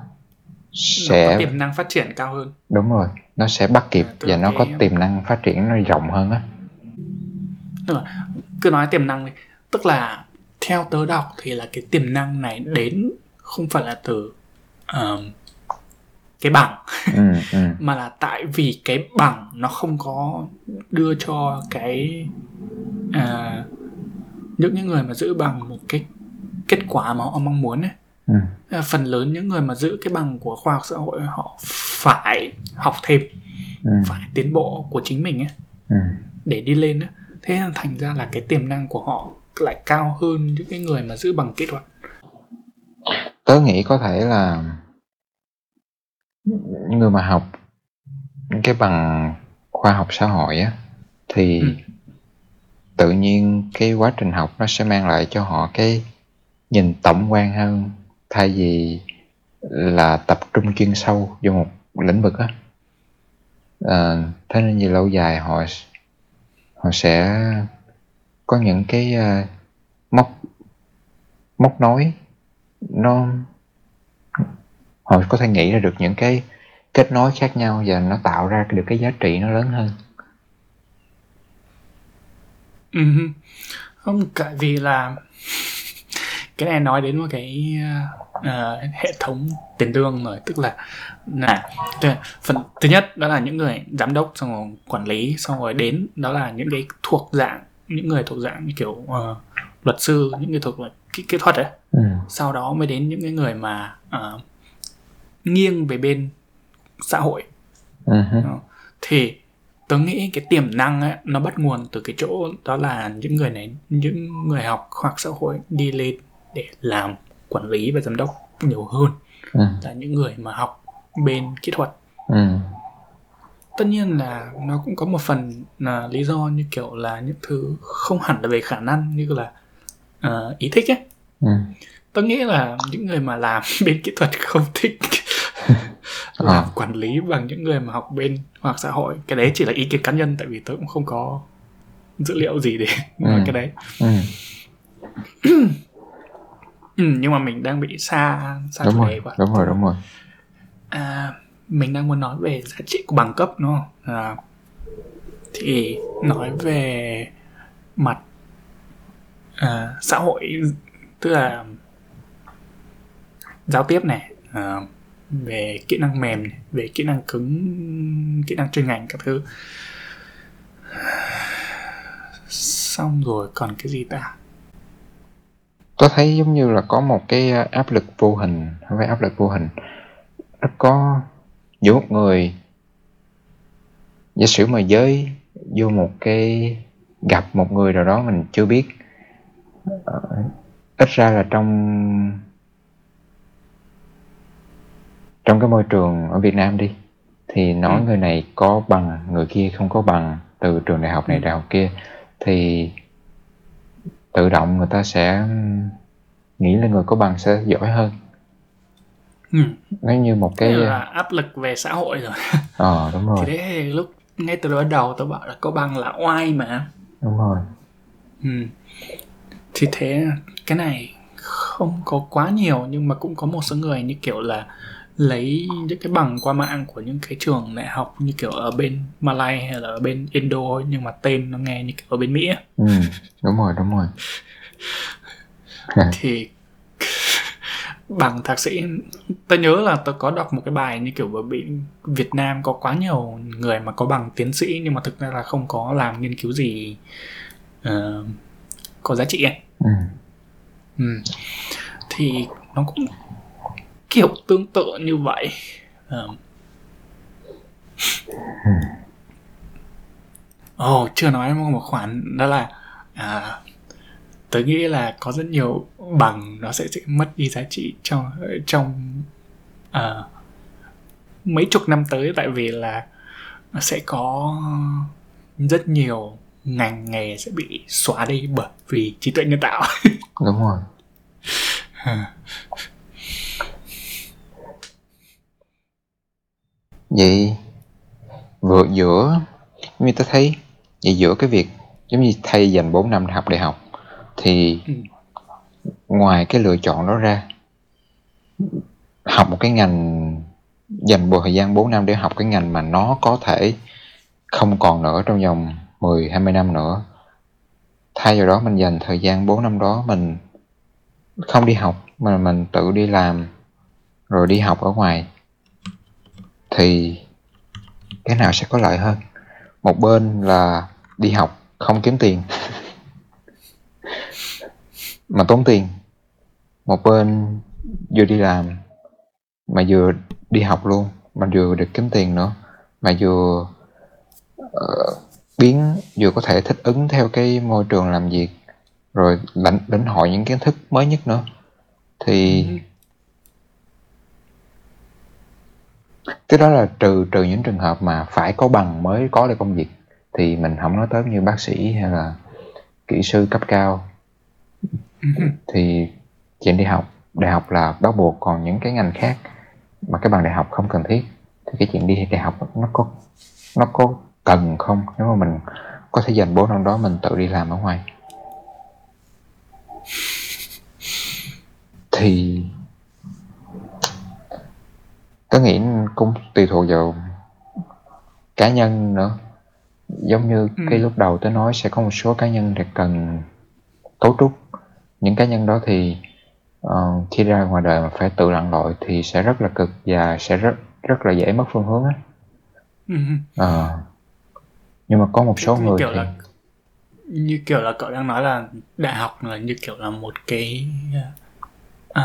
sẽ có tiềm năng phát triển cao hơn đúng rồi nó sẽ bắt kịp À, và nó có tiềm năng phát triển nó rộng hơn á Tức là, cứ nói tiềm năng đi. Tức là theo tớ đọc thì là cái tiềm năng này đến không phải là từ ờm, cái bằng. Ừ, ừ, mà là tại vì cái bằng nó không có đưa cho cái à, những những người mà giữ bằng một cái kết quả mà họ mong muốn ấy. Ừ, phần lớn những người mà giữ cái bằng của khoa học xã hội họ phải học thêm ừ, phải tiến bộ của chính mình ấy ừ. để đi lên á thế nên thành ra là cái tiềm năng của họ lại cao hơn những cái người mà giữ bằng kỹ thuật tớ nghĩ có thể là người mà học cái bằng khoa học xã hội á thì Ừ. tự nhiên cái quá trình học nó sẽ mang lại cho họ cái nhìn tổng quan hơn thay vì là tập trung chuyên sâu vô một lĩnh vực á à, thế nên về lâu dài họ họ sẽ có những cái uh, móc móc nối nó họ có thể nghĩ ra được những cái kết nối khác nhau và nó tạo ra được cái giá trị nó lớn hơn Ừ. không tại vì là cái này nói đến một cái à, ờ, hệ thống tiền lương rồi tức là là phần thứ nhất đó là những người giám đốc xong rồi quản lý xong rồi đến đó là những cái thuộc dạng những người thuộc dạng như kiểu ờ, luật sư những người thuộc kỹ, kỹ thuật ấy ừ. sau đó mới đến những cái người mà ờ, nghiêng về bên xã hội. Đó. thì tớ nghĩ cái tiềm năng ấy nó bắt nguồn từ cái chỗ đó là những người này những người học khoa học xã hội đi lên để làm quản lý và giám đốc nhiều hơn ừ. là những người mà học bên kỹ thuật Ừ. tất nhiên là nó cũng có một phần là lý do như kiểu là những thứ không hẳn là về khả năng như là ờ, ý thích ấy Ừ. tôi nghĩ là những người mà làm bên kỹ thuật không thích làm quản lý bằng những người mà học bên học xã hội cái đấy chỉ là ý kiến cá nhân tại vì tôi cũng không có dữ liệu gì để nói Ừ. cái đấy Ừ. ừ, nhưng mà mình đang bị xa xa đúng chủ đề quá. đúng rồi đúng rồi. À, mình đang muốn nói về giá trị của bằng cấp đúng không? À, thì nói về mặt à, xã hội tức là giao tiếp này à, về kỹ năng mềm này, về kỹ năng cứng kỹ năng chuyên ngành các thứ. Xong rồi còn cái gì ta tôi thấy giống như là có một cái ờ, áp lực vô hình không phải áp lực vô hình nó có giữa một người giả sử mà giới vô một cái gặp một người nào đó mình chưa biết ờ, ít ra là trong trong cái môi trường ở Việt Nam đi thì nói Ừ. người này có bằng người kia không có bằng từ trường đại học này Ừ. đại học kia thì tự động người ta sẽ nghĩ là người có bằng sẽ giỏi hơn. Ừ. nếu như một cái là áp lực về xã hội rồi. Ờ đúng rồi. Thì đấy lúc ngay từ ban đầu tôi bảo là có bằng là oai mà. Đúng rồi. Ừ. thì thế cái này không có quá nhiều nhưng mà cũng có một số người như kiểu là lấy những cái bằng qua mạng của những cái trường đại học như kiểu ở bên Malay hay là ở bên Indo ấy, nhưng mà tên nó nghe như kiểu ở bên Mỹ ấy. ừ đúng rồi đúng rồi thì bằng thạc sĩ tôi nhớ là tôi có đọc một cái bài như kiểu vì Việt Nam có quá nhiều người mà có bằng tiến sĩ nhưng mà thực ra là không có làm nghiên cứu gì ờ, có giá trị ấy. ừ Ừ. Thì nó cũng kiểu tương tự như vậy. Ờ. Ồ, chưa nói một khoản đó là à, tớ nghĩ là có rất nhiều bằng nó sẽ, sẽ mất đi giá trị trong trong à, mấy chục năm tới tại vì là nó sẽ có rất nhiều ngành nghề sẽ bị xóa đi bởi vì trí tuệ nhân tạo. đúng rồi vậy vừa giữa như tôi thấy vậy giữa cái việc giống như thay dành 4 năm để học đại học thì Ừ. ngoài cái lựa chọn đó ra học một cái ngành dành một thời gian 4 năm để học cái ngành mà nó có thể không còn nữa trong vòng 10 20 năm nữa thay vào đó mình dành thời gian 4 năm đó mình không đi học mà mình tự đi làm rồi đi học ở ngoài thì cái nào sẽ có lợi hơn? Một bên là đi học không kiếm tiền. Mà tốn tiền. Một bên vừa đi làm mà vừa đi học luôn mà vừa được kiếm tiền nữa mà vừa uh, biến vừa có thể thích ứng theo cái môi trường làm việc rồi lãnh lĩnh hội những kiến thức mới nhất nữa. Thì Ừ. cái đó là trừ trừ những trường hợp mà phải có bằng mới có được công việc thì mình không nói tới như bác sĩ hay là kỹ sư cấp cao. Thì chuyện đi học đại học là bắt buộc còn những cái ngành khác mà cái bằng đại học không cần thiết. Thì cái chuyện đi đại học nó có nó có cần không? Nếu mà mình có thể dành 4 năm đó mình tự đi làm ở ngoài. Thì tớ nghĩ cũng tùy thuộc vào cá nhân nữa giống như Ừ. cái lúc đầu tớ nói sẽ có một số cá nhân thì cần cấu trúc những cá nhân đó thì ờ, khi ra ngoài đời mà phải tự lặn lội thì sẽ rất là cực và sẽ rất rất là dễ mất phương hướng á Ừ. Ờ. nhưng mà có một số Như người kiểu thì là như kiểu là cậu đang nói là đại học là như kiểu là một cái à,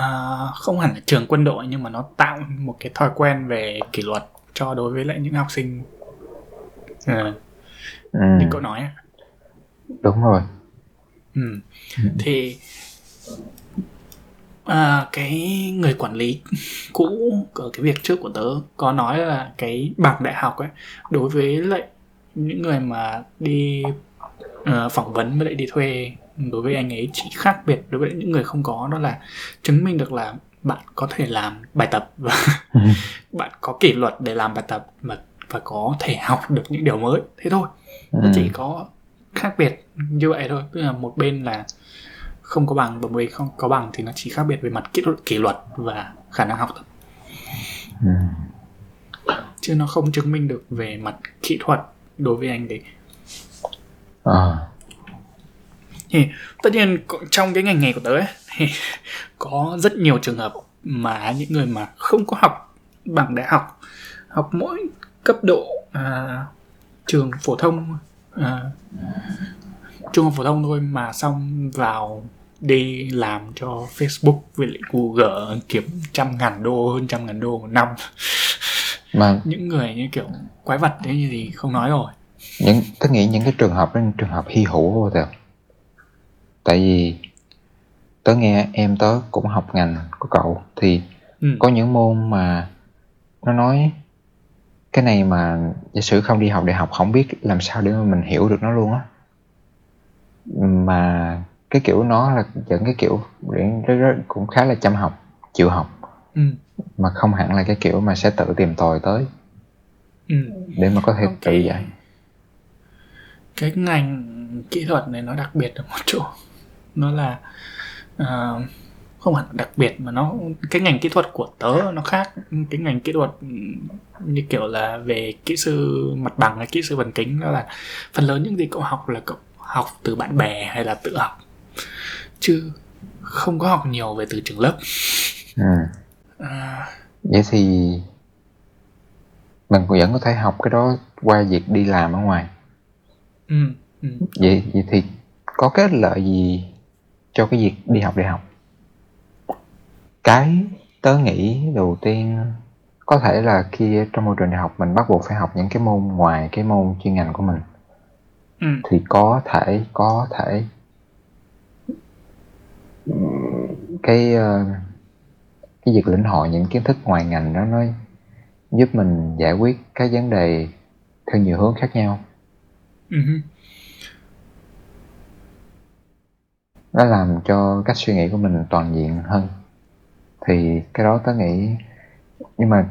không hẳn là trường quân đội nhưng mà nó tạo một cái thói quen về kỷ luật cho đối với lại những học sinh Ờ, ừ. như cậu nói đúng rồi ừ. Ừ. thì à, cái người quản lý cũ ở cái việc trước của tớ có nói là cái bằng đại học ấy đối với lại những người mà đi ờ, phỏng vấn với lại đi thuê đối với anh ấy chỉ khác biệt đối với những người không có đó là chứng minh được là bạn có thể làm bài tập và Ừ. bạn có kỷ luật để làm bài tập và và có thể học được những điều mới thế thôi nó Ừ. chỉ có khác biệt như vậy thôi tức là một bên là không có bằng và một bên không có bằng thì nó chỉ khác biệt về mặt kỷ luật, kỷ luật và khả năng học thôi Ừ. chứ nó không chứng minh được về mặt kỹ thuật đối với anh đấy Ờ. thì tất nhiên trong cái ngành nghề của tớ ấy, thì có rất nhiều trường hợp mà những người mà không có học bằng đại học học mỗi cấp độ à, trường phổ thông à, trung học phổ thông thôi mà xong vào đi làm cho Facebook với lại Google kiếm trăm ngàn đô hơn trăm ngàn đô một năm. Mà những người như kiểu quái vật thế như thì không nói rồi. Những tớ nghĩ những cái trường hợp đó trường hợp hy hữu tờ tại vì tớ nghe em tớ cũng học ngành của cậu thì ừ. có những môn mà nó nói cái này mà giả sử không đi học đại học không biết làm sao để mà mình hiểu được nó luôn á mà cái kiểu nó là dẫn cái kiểu rất, rất, cũng khá là chăm học chịu học Ừ. mà không hẳn là cái kiểu mà sẽ tự tìm tòi tới Ừ. để mà có thể Ok. tự giải cái ngành kỹ thuật này nó đặc biệt ở một chỗ nó là ờ, không hẳn đặc biệt mà nó cái ngành kỹ thuật của tớ nó khác. Cái ngành kỹ thuật như kiểu là về kỹ sư mặt bằng hay kỹ sư phần kính đó là phần lớn những gì cậu học là cậu học từ bạn bè hay là tự học. Chứ không có học nhiều về từ trường lớp. Ừ. à, vậy thì mình vẫn có thể học cái đó qua việc đi làm ở ngoài. Ừ, ừ. vậy, vậy thì có cái lợi gì cho cái việc đi học đại học cái tớ nghĩ đầu tiên có thể là khi trong môi trường đại học mình bắt buộc phải học những cái môn ngoài cái môn chuyên ngành của mình Ừ. thì có thể có thể cái ờ, cái việc lĩnh hội những kiến thức ngoài ngành đó nó giúp mình giải quyết cái vấn đề theo nhiều hướng khác nhau Ừ. nó làm cho cách suy nghĩ của mình toàn diện hơn. Thì cái đó tớ nghĩ, nhưng mà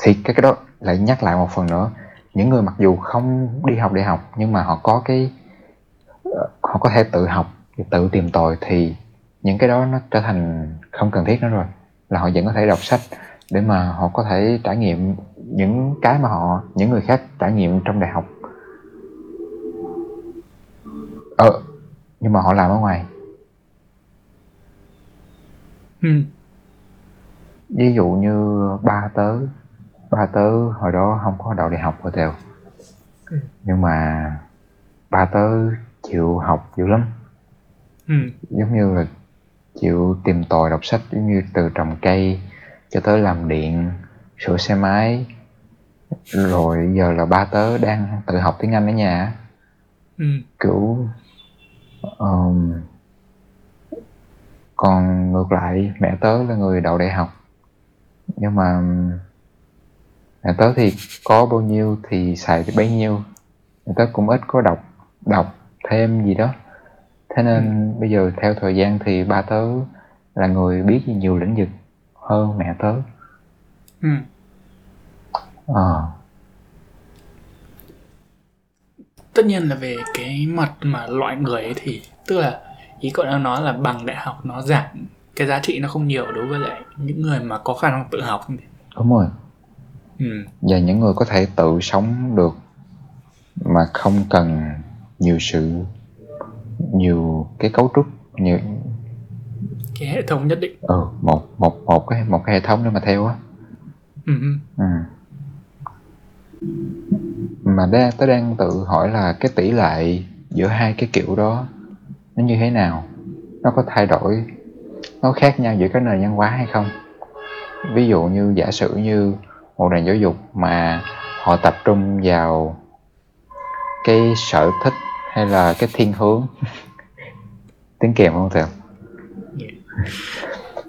thì cái cái đó lại nhắc lại một phần nữa. Những người mặc dù không đi học đại học, nhưng mà họ có cái ờ, họ có thể tự học, tự tìm tòi, thì những cái đó nó trở thành không cần thiết nữa rồi. Là họ vẫn có thể đọc sách để mà họ có thể trải nghiệm những cái mà họ, những người khác trải nghiệm trong đại học. Ờ nhưng mà họ làm ở ngoài. Ừ. ví dụ như ba tớ ba tớ hồi đó không có đậu đại học đều Ừ. nhưng mà ba tớ chịu học dữ lắm Ừ. giống như là chịu tìm tòi đọc sách giống như từ trồng cây cho tới làm điện sửa xe máy rồi giờ là ba tớ đang tự học tiếng Anh ở nhà. Ừ. kiểu ờm, còn ngược lại mẹ tớ là người đậu đại học. Nhưng mà mẹ tớ thì có bao nhiêu thì xài bấy nhiêu. Mẹ tớ cũng ít có đọc đọc thêm gì đó. Thế nên bây giờ theo thời gian thì ba tớ là người biết nhiều lĩnh vực hơn mẹ tớ. Ừ. ờ. Tất nhiên là về cái mặt mà loại người ấy thì tức là ý cậu đang nói là bằng đại học nó giảm cái giá trị nó không nhiều đối với lại những người mà có khả năng tự học đúng rồi ừ. và những người có thể tự sống được mà không cần nhiều sự nhiều cái cấu trúc nhiều cái hệ thống nhất định ừ, một một một cái một cái hệ thống để mà theo á ừ. ừ. mà đang tớ đang tự hỏi là cái tỷ lệ giữa hai cái kiểu đó nó như thế nào? Nó có thay đổi nó khác nhau giữa các nền văn hóa hay không? Ví dụ như giả sử như một nền giáo dục mà họ tập trung vào cái sở thích hay là cái thiên hướng. Tiếng kèm không thầy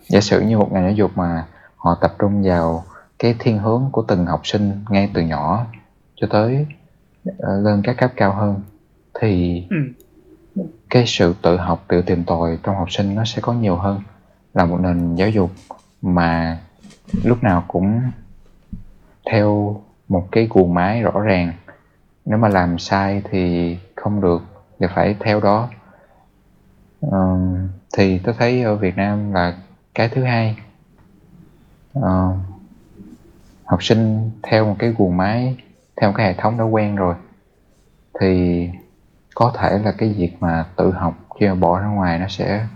giả sử như một ngành giáo dục mà họ tập trung vào cái thiên hướng của từng học sinh ngay từ nhỏ cho tới uh, lên các cấp cao hơn thì ừ cái sự tự học tự tìm tòi trong học sinh nó sẽ có nhiều hơn là một nền giáo dục mà lúc nào cũng theo một cái guồng máy rõ ràng. Nếu mà làm sai thì không được thì phải theo đó. Uh, thì tôi thấy ở Việt Nam là cái thứ hai. Uh, học sinh theo một cái guồng máy theo một cái hệ thống đã quen rồi thì có thể là cái việc mà tự học khi mà bỏ ra ngoài nó sẽ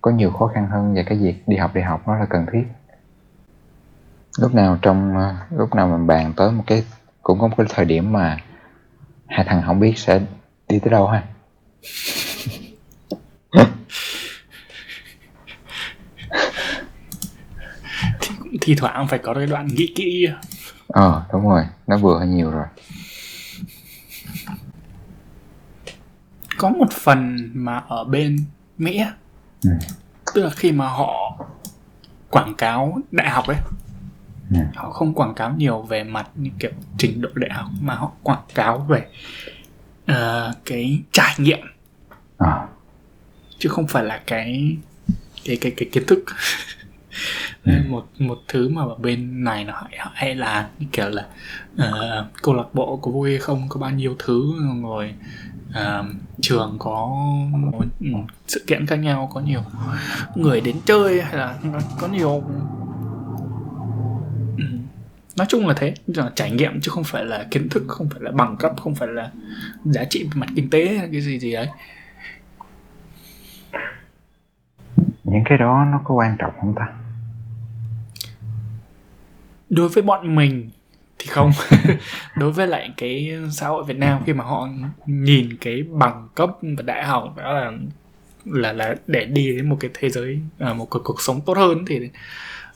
có nhiều khó khăn hơn và cái việc đi học đại học nó là cần thiết. Lúc nào trong lúc nào mình bàn tới một cái cũng có một cái thời điểm mà hai thằng không biết sẽ đi tới đâu ha? Thì, thi thoảng phải có cái đoạn nghĩ kỹ. Ờ đúng rồi nó vừa hơi nhiều rồi có một phần mà ở bên mỹ ừ. tức là khi mà họ quảng cáo đại học ấy Ừ. họ không quảng cáo nhiều về mặt như kiểu trình độ đại học mà họ quảng cáo về uh, cái trải nghiệm à. chứ không phải là cái cái cái cái kiến thức Ừ. một một thứ mà ở bên này nó hay, hay là như kiểu là uh, câu lạc bộ có vui hay không có bao nhiêu thứ rồi uh, trường có một, sự kiện khác nhau có nhiều người đến chơi hay là có nhiều Ừ. nói chung là thế là trải nghiệm chứ không phải là kiến thức không phải là bằng cấp không phải là giá trị về mặt kinh tế hay cái gì gì đấy những cái đó nó có quan trọng không ta đối với bọn mình thì không đối với lại cái xã hội Việt Nam khi mà họ nhìn cái bằng cấp và đại học đó là là là để đi đến một cái thế giới à, một cuộc cuộc sống tốt hơn thì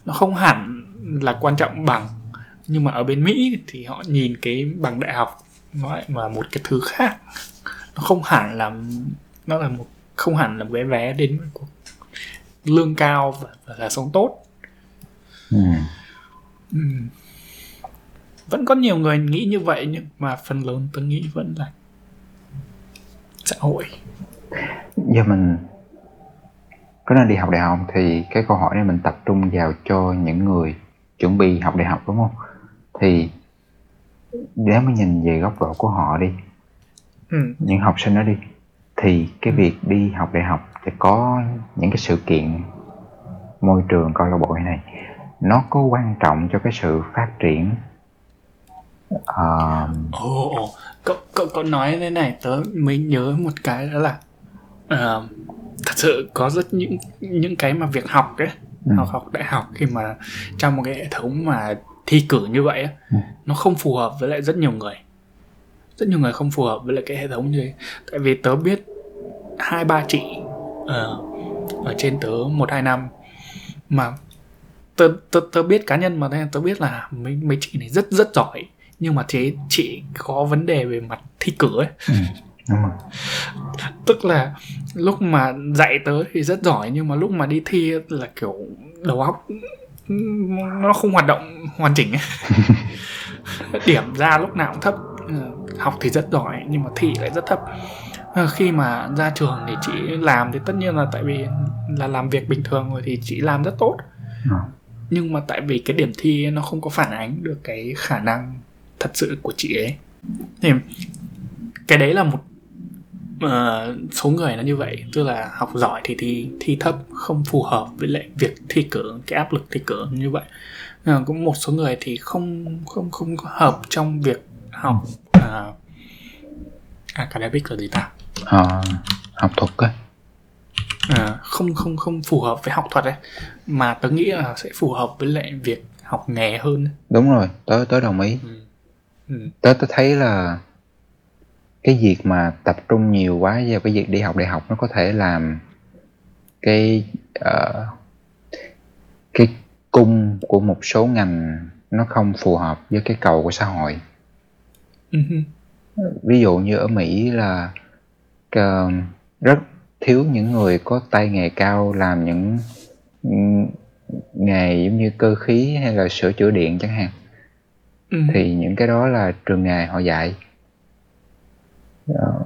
nó không hẳn là quan trọng bằng nhưng mà ở bên Mỹ thì họ nhìn cái bằng đại học nó lại là một cái thứ khác nó không hẳn là nó là một không hẳn là vé vé đến một cuộc lương cao và, và là sống tốt ừ. Ừ. vẫn có nhiều người nghĩ như vậy nhưng mà phần lớn tôi nghĩ vẫn là xã hội giờ mình có nên đi học đại học thì cái câu hỏi này mình tập trung vào cho những người chuẩn bị học đại học đúng không thì nếu mà nhìn về góc độ của họ đi ừ. những học sinh đó đi thì cái Ừ. việc đi học đại học thì có những cái sự kiện môi trường câu lạc bộ này nó có quan trọng cho cái sự phát triển ờ, ồ ồ cậu cậu cậu nói thế này tớ mới nhớ một cái đó là ờ, thật sự có rất những những cái mà việc học ấy ừ, học học đại học khi mà trong một cái hệ thống mà thi cử như vậy á, Ừ. nó không phù hợp với lại rất nhiều người. Rất nhiều người không phù hợp với lại cái hệ thống như thế. Tại vì tớ biết hai ba chị ờ, ở trên tớ một hai năm mà tớ, tớ tớ biết cá nhân mà tớ biết là mấy mấy chị này rất rất giỏi nhưng mà thế chị có vấn đề về mặt thi cử ấy. Ừ, đúng rồi. Tức là lúc mà dạy tớ thì rất giỏi nhưng mà lúc mà đi thi là kiểu đầu óc nó không hoạt động hoàn chỉnh ấy. điểm ra lúc nào cũng thấp. Ừ, học thì rất giỏi nhưng mà thi lại rất thấp. Ờ, khi mà ra trường thì chị làm thì tất nhiên là tại vì là làm việc bình thường rồi thì chị làm rất tốt. Ờ. nhưng mà tại vì cái điểm thi nó không có phản ánh được cái khả năng thật sự của chị ấy. Thì cái đấy là một ờ, số người nó như vậy. Tức là học giỏi thì thi thi thấp không phù hợp với lại việc thi cử cái áp lực thi cử như vậy. Ờ, cũng một số người thì không không không có hợp trong việc học à, academic là gì ta? Ờ, học thuật á à, không không không phù hợp với học thuật ấy. Mà tớ nghĩ là sẽ phù hợp với lại việc học nghề hơn đúng rồi tớ tớ đồng ý. Ừ. Ừ. tớ tớ thấy là cái việc mà tập trung nhiều quá vào cái việc đi học đại học nó có thể làm cái ờ, cái cung của một số ngành nó không phù hợp với cái cầu của xã hội Ừ. ví dụ như ở Mỹ là ờ, rất thiếu những người có tay nghề cao làm những nghề giống như cơ khí hay là sửa chữa điện chẳng hạn ừ. thì những cái đó là trường nghề họ dạy Ờ.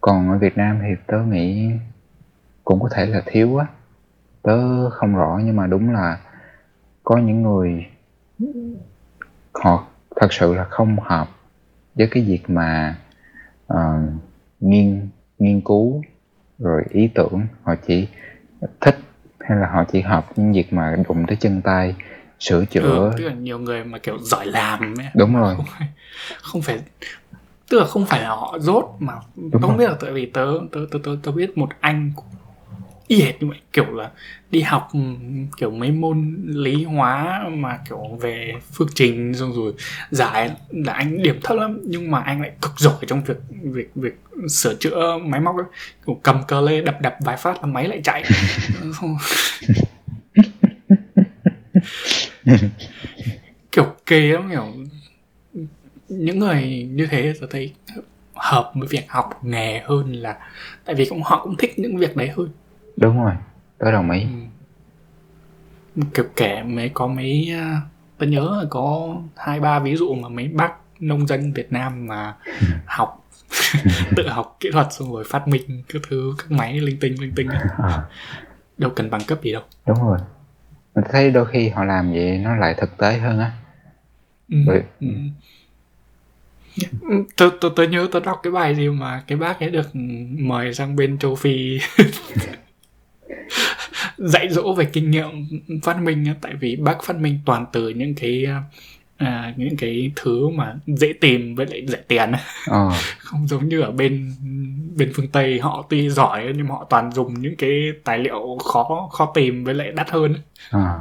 còn ở Việt Nam thì tớ nghĩ cũng có thể là thiếu á tớ không rõ nhưng mà đúng là có những người họ thật sự là không hợp với cái việc mà uh, nghiên nghiên cứu rồi ý tưởng họ chỉ thích hay là họ chỉ hợp những việc mà đụng tới chân tay sửa chữa ừ, tức là nhiều người mà kiểu giỏi làm ấy. đúng rồi không phải, không phải tức là không phải là họ dốt mà Đúng tôi không biết là tại vì tớ tớ tớ tớ, tớ biết một anh y hệt như vậy kiểu là đi học ừm, kiểu mấy môn lý hóa mà kiểu về phương trình xong rồi giải là anh điểm thấp lắm nhưng mà anh lại cực giỏi trong việc việc việc sửa chữa máy móc ấy. kiểu cầm cờ lê đập đập vài phát là máy lại chạy kiểu kê lắm kiểu những người như thế tôi thấy hợp với việc học nghề hơn là tại vì cũng họ cũng thích những việc đấy hơn. Đúng rồi tớ đồng ý. Ừ. kiểu kể mấy có mấy à, tôi nhớ là có hai ba ví dụ mà mấy bác nông dân Việt Nam mà học tự học kỹ thuật xong rồi phát minh các thứ các máy linh tinh linh tinh à, đâu cần bằng cấp gì đâu. Đúng rồi mình thấy đôi khi họ làm vậy nó lại thực tế hơn á ừ. Ừ. Ừ, tôi tôi tôi nhớ tôi đọc cái bài gì mà cái bác ấy được mời sang bên châu Phi dạy dỗ về kinh nghiệm phát minh tại vì bác phát minh toàn từ những cái à, những cái thứ mà dễ tìm với lại rẻ tiền. Ờ. Không giống như ở bên bên phương Tây họ tuy giỏi nhưng mà họ toàn dùng những cái tài liệu khó khó tìm với lại đắt hơn. À,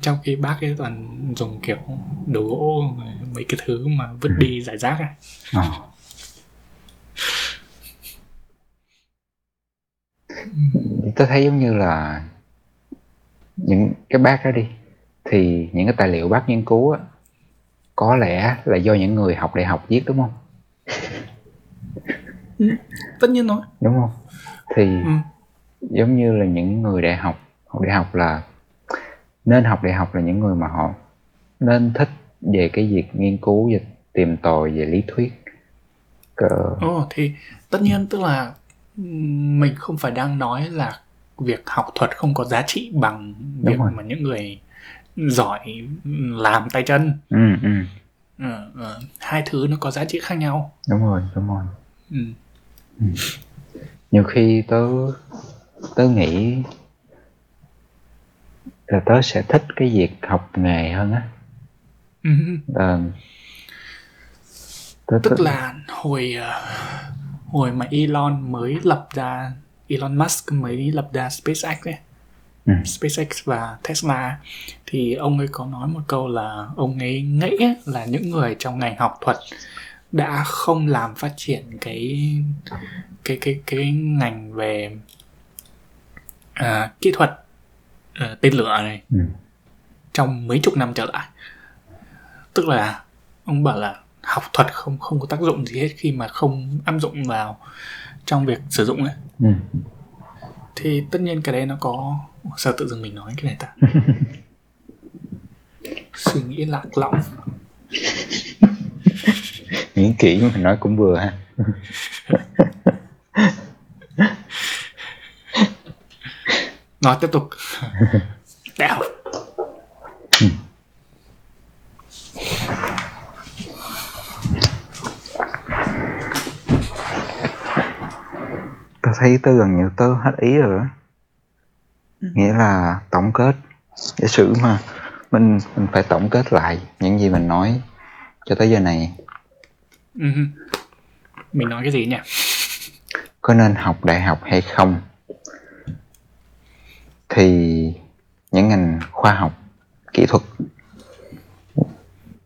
trong khi bác ấy toàn dùng kiểu đồ gỗ mấy cái thứ mà vứt đi giải rác à. à. tôi thấy giống như là những cái bác đó đi thì những cái tài liệu bác nghiên cứu á có lẽ là do những người học đại học viết đúng không tất nhiên rồi đúng không thì ừ. giống như là những người đại học học đại học là nên học đại học là những người mà họ nên thích về cái việc nghiên cứu và tìm tòi về lý thuyết Cờ, Ồ, thì tất nhiên tức là ừm, mình không phải đang nói là việc học thuật không có giá trị bằng việc rồi. mà những người giỏi làm tay chân. Ừ ừ. Ờ, ờ, hai thứ nó có giá trị khác nhau. Đúng rồi đúng rồi. Ừ. nhiều khi tớ tớ nghĩ là tớ sẽ thích cái việc học nghề hơn á. Ừ. Ờ, tớ, tức tớ- là hồi hồi mà Elon mới lập ra Elon Musk mới lập ra SpaceX ấy Ừ. SpaceX và Tesla thì ông ấy có nói một câu là ông ấy nghĩ là những người trong ngành học thuật đã không làm phát triển cái cái cái cái ngành về à, kỹ thuật ờ, tên lửa này ừ, trong mấy chục năm trở lại tức là ông bảo là học thuật không không có tác dụng gì hết khi mà không áp dụng vào trong việc sử dụng ấy ừ. Thì tất nhiên cái đấy nó có sao tự dưng mình nói cái này ta. Suy nghĩ lạc lõng. Nghĩ kỹ mà nói cũng vừa ha. Nói tiếp tục. Đại tớ thấy tớ gần như tớ hết ý rồi đó nghĩa là tổng kết. Giả sử mà mình mình phải tổng kết lại những gì mình nói cho tới giờ này. Ừ. mình nói cái gì nhỉ? Có nên học đại học hay không? Thì những ngành khoa học kỹ thuật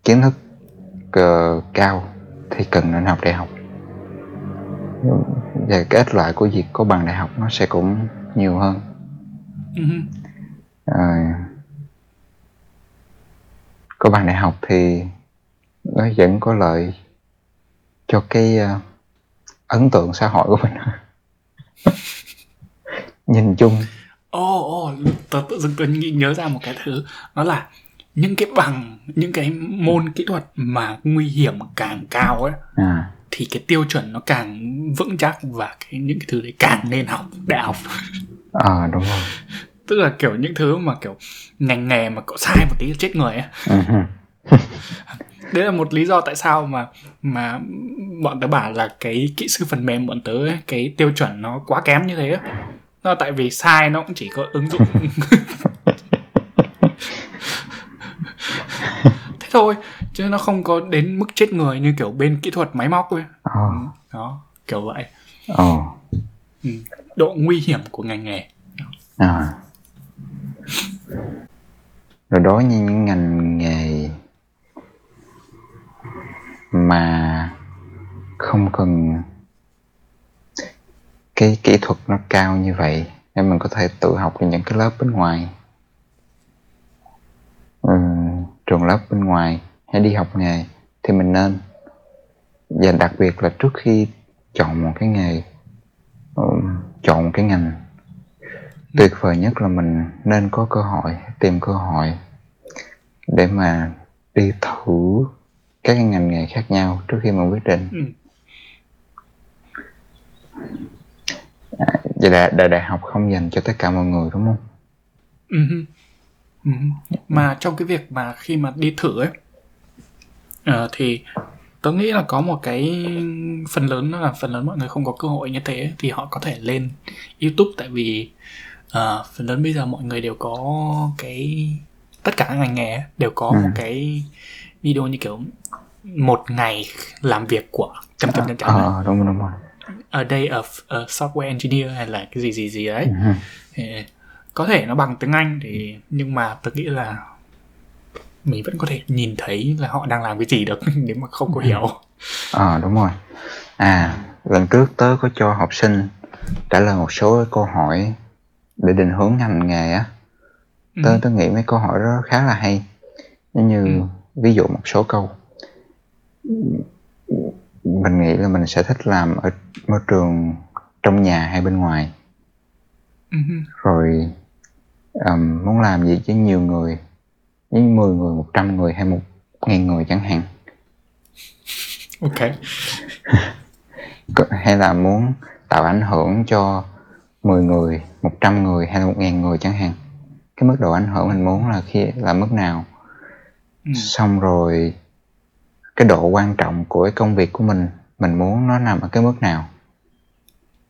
kiến thức ờ, cao thì cần nên học đại học và cái ích lợi của việc có bằng đại học nó sẽ cũng nhiều hơn. Ờ, có bằng đại học thì nó vẫn có lợi cho cái uh, ấn tượng xã hội của mình nhìn chung ồ oh, oh, tớ tự dưng tôi nhớ ra một cái thứ đó là những cái bằng những cái môn kỹ thuật mà nguy hiểm càng cao ấy à. Thì cái tiêu chuẩn nó càng vững chắc và cái những cái thứ đấy càng nên học đại học à đúng rồi tức là kiểu những thứ mà kiểu ngành nghề mà cậu sai một tí là chết người ấy uh-huh. đấy là một lý do tại sao mà mà bọn tớ bảo là cái kỹ sư phần mềm bọn tớ ấy, cái tiêu chuẩn nó quá kém như thế ấy. nó tại vì sai nó cũng chỉ có ứng dụng thế thôi chứ nó không có đến mức chết người như kiểu bên kỹ thuật máy móc ấy oh. đó kiểu vậy ừ. độ nguy hiểm của ngành nghề à. rồi đối với những ngành nghề mà không cần cái kỹ thuật nó cao như vậy nên mình có thể tự học ở những cái lớp bên ngoài ừ, trường lớp bên ngoài hay đi học nghề thì mình nên và đặc biệt là trước khi chọn một cái nghề chọn một cái ngành tuyệt vời nhất là mình nên có cơ hội tìm cơ hội để mà đi thử các ngành nghề khác nhau trước khi mà quyết định ừ. à, vậy là đại, đại học không dành cho tất cả mọi người đúng không ừ. Ừ. mà trong cái việc mà khi mà đi thử ấy uh, thì tớ nghĩ là có một cái phần lớn là phần lớn mọi người không có cơ hội như thế thì họ có thể lên youtube tại vì uh, phần lớn bây giờ mọi người đều có cái tất cả các ngành nghề đều có ừ. một cái video như kiểu một ngày làm việc của chấm chấm chấm chấm à, đúng đúng rồi a day of a software engineer hay là cái gì gì gì đấy ừ. thì có thể nó bằng tiếng Anh thì nhưng mà tôi nghĩ là mình vẫn có thể nhìn thấy là họ đang làm cái gì được nếu mà không có ừ. hiểu à đúng rồi à lần trước tớ có cho học sinh trả lời một số câu hỏi để định hướng ngành nghề á tớ ừ. tớ nghĩ mấy câu hỏi đó khá là hay như ừ. ví dụ một số câu mình nghĩ là mình sẽ thích làm ở môi trường trong nhà hay bên ngoài uh-huh. rồi um, muốn làm gì với nhiều người với 10 người 100 người hay một ngàn người chẳng hạn ok hay là muốn tạo ảnh hưởng cho 10 người 100 người hay là 1 ngàn người chẳng hạn cái mức độ ảnh hưởng mình muốn là khi là mức nào ừ. xong rồi cái độ quan trọng của cái công việc của mình mình muốn nó nằm ở cái mức nào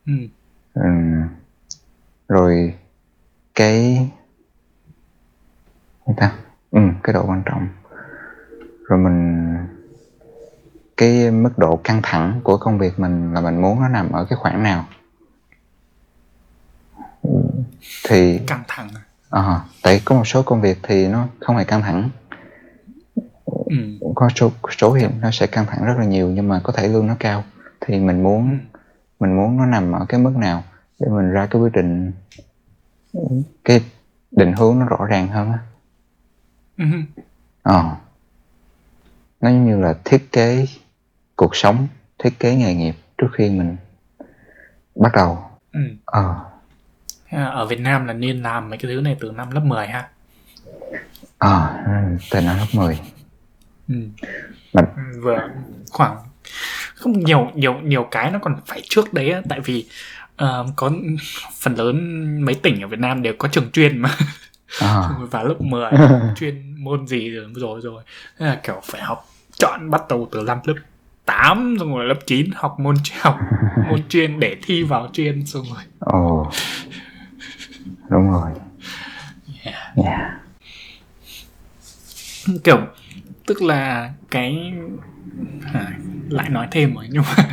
ừ. Ừ. rồi cái ta ừ, cái độ quan trọng. Rồi mình cái mức độ căng thẳng của công việc mình là mình muốn nó nằm ở cái khoảng nào? Thì căng thẳng à, tại có một số công việc thì nó không hề căng thẳng. Ừ. có số số hiện nó sẽ căng thẳng rất là nhiều nhưng mà có thể lương nó cao. Thì mình muốn ừ. mình muốn nó nằm ở cái mức nào để mình ra cái quyết định cái định hướng nó rõ ràng hơn á ừ. ờ nó như là thiết kế cuộc sống thiết kế nghề nghiệp trước khi mình bắt đầu ừ. ờ ở Việt Nam là nên làm mấy cái thứ này từ năm lớp 10 ha ờ à, từ năm lớp 10 ừ. Mà... vừa khoảng không nhiều nhiều nhiều cái nó còn phải trước đấy á, tại vì uh, có phần lớn mấy tỉnh ở Việt Nam đều có trường chuyên mà à. vào lớp 10 chuyên môn gì rồi rồi rồi thế là kiểu phải học chọn bắt đầu từ năm lớp 8 xong rồi lớp 9 học môn học môn chuyên để thi vào chuyên xong rồi ồ oh. đúng rồi yeah. Yeah. kiểu tức là cái à, lại nói thêm rồi nhưng mà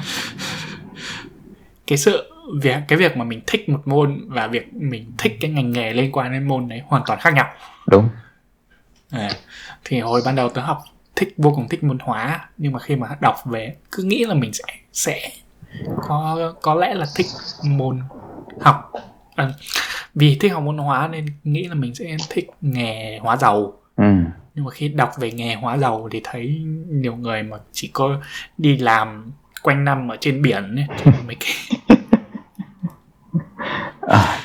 cái sự việc cái việc mà mình thích một môn và việc mình thích cái ngành nghề liên quan đến môn đấy hoàn toàn khác nhau. Đúng. À, thì hồi ban đầu tớ học thích vô cùng thích môn hóa nhưng mà khi mà đọc về cứ nghĩ là mình sẽ sẽ có có lẽ là thích môn học. À, vì thích học môn hóa nên nghĩ là mình sẽ thích nghề hóa dầu. Ừ. nhưng mà khi đọc về nghề hóa dầu thì thấy nhiều người mà chỉ có đi làm quanh năm ở trên biển ấy mấy cái à,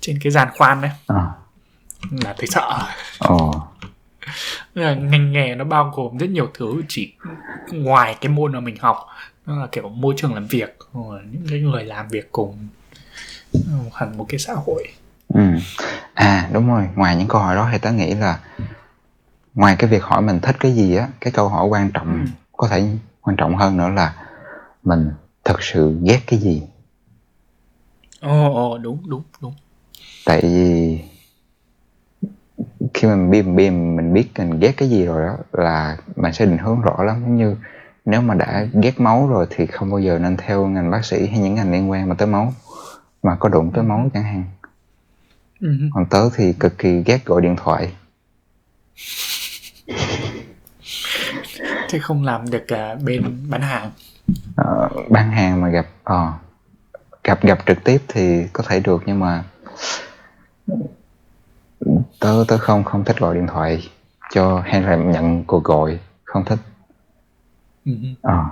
trên cái giàn khoan đấy. À, là thấy sợ. Ồ. Là ngành nghề nó bao gồm rất nhiều thứ chỉ ngoài cái môn mà mình học. Nó là kiểu môi trường làm việc những cái người làm việc cùng ừ, hẳn một cái xã hội. Ừ. à đúng rồi. Ngoài những câu hỏi đó thì tớ nghĩ là ngoài cái việc hỏi mình thích cái gì á cái câu hỏi quan trọng Ừ. có thể quan trọng hơn nữa là mình thật sự ghét cái gì? Ồ ồ đúng đúng đúng. Tại vì khi mình biết mình mình biết mình ghét cái gì rồi đó là mình sẽ định hướng rõ lắm. Giống như nếu mà đã ghét máu rồi thì không bao giờ nên theo ngành bác sĩ hay những ngành liên quan mà tới máu mà có đụng tới máu chẳng hạn. Ừ. còn tớ thì cực kỳ ghét gọi điện thoại. Thế không làm được cả bên bán hàng Ờ, bán hàng mà gặp ờ, gặp gặp trực tiếp thì có thể được nhưng mà tớ tớ không không thích gọi điện thoại cho hay là nhận cuộc gọi không thích. Ờ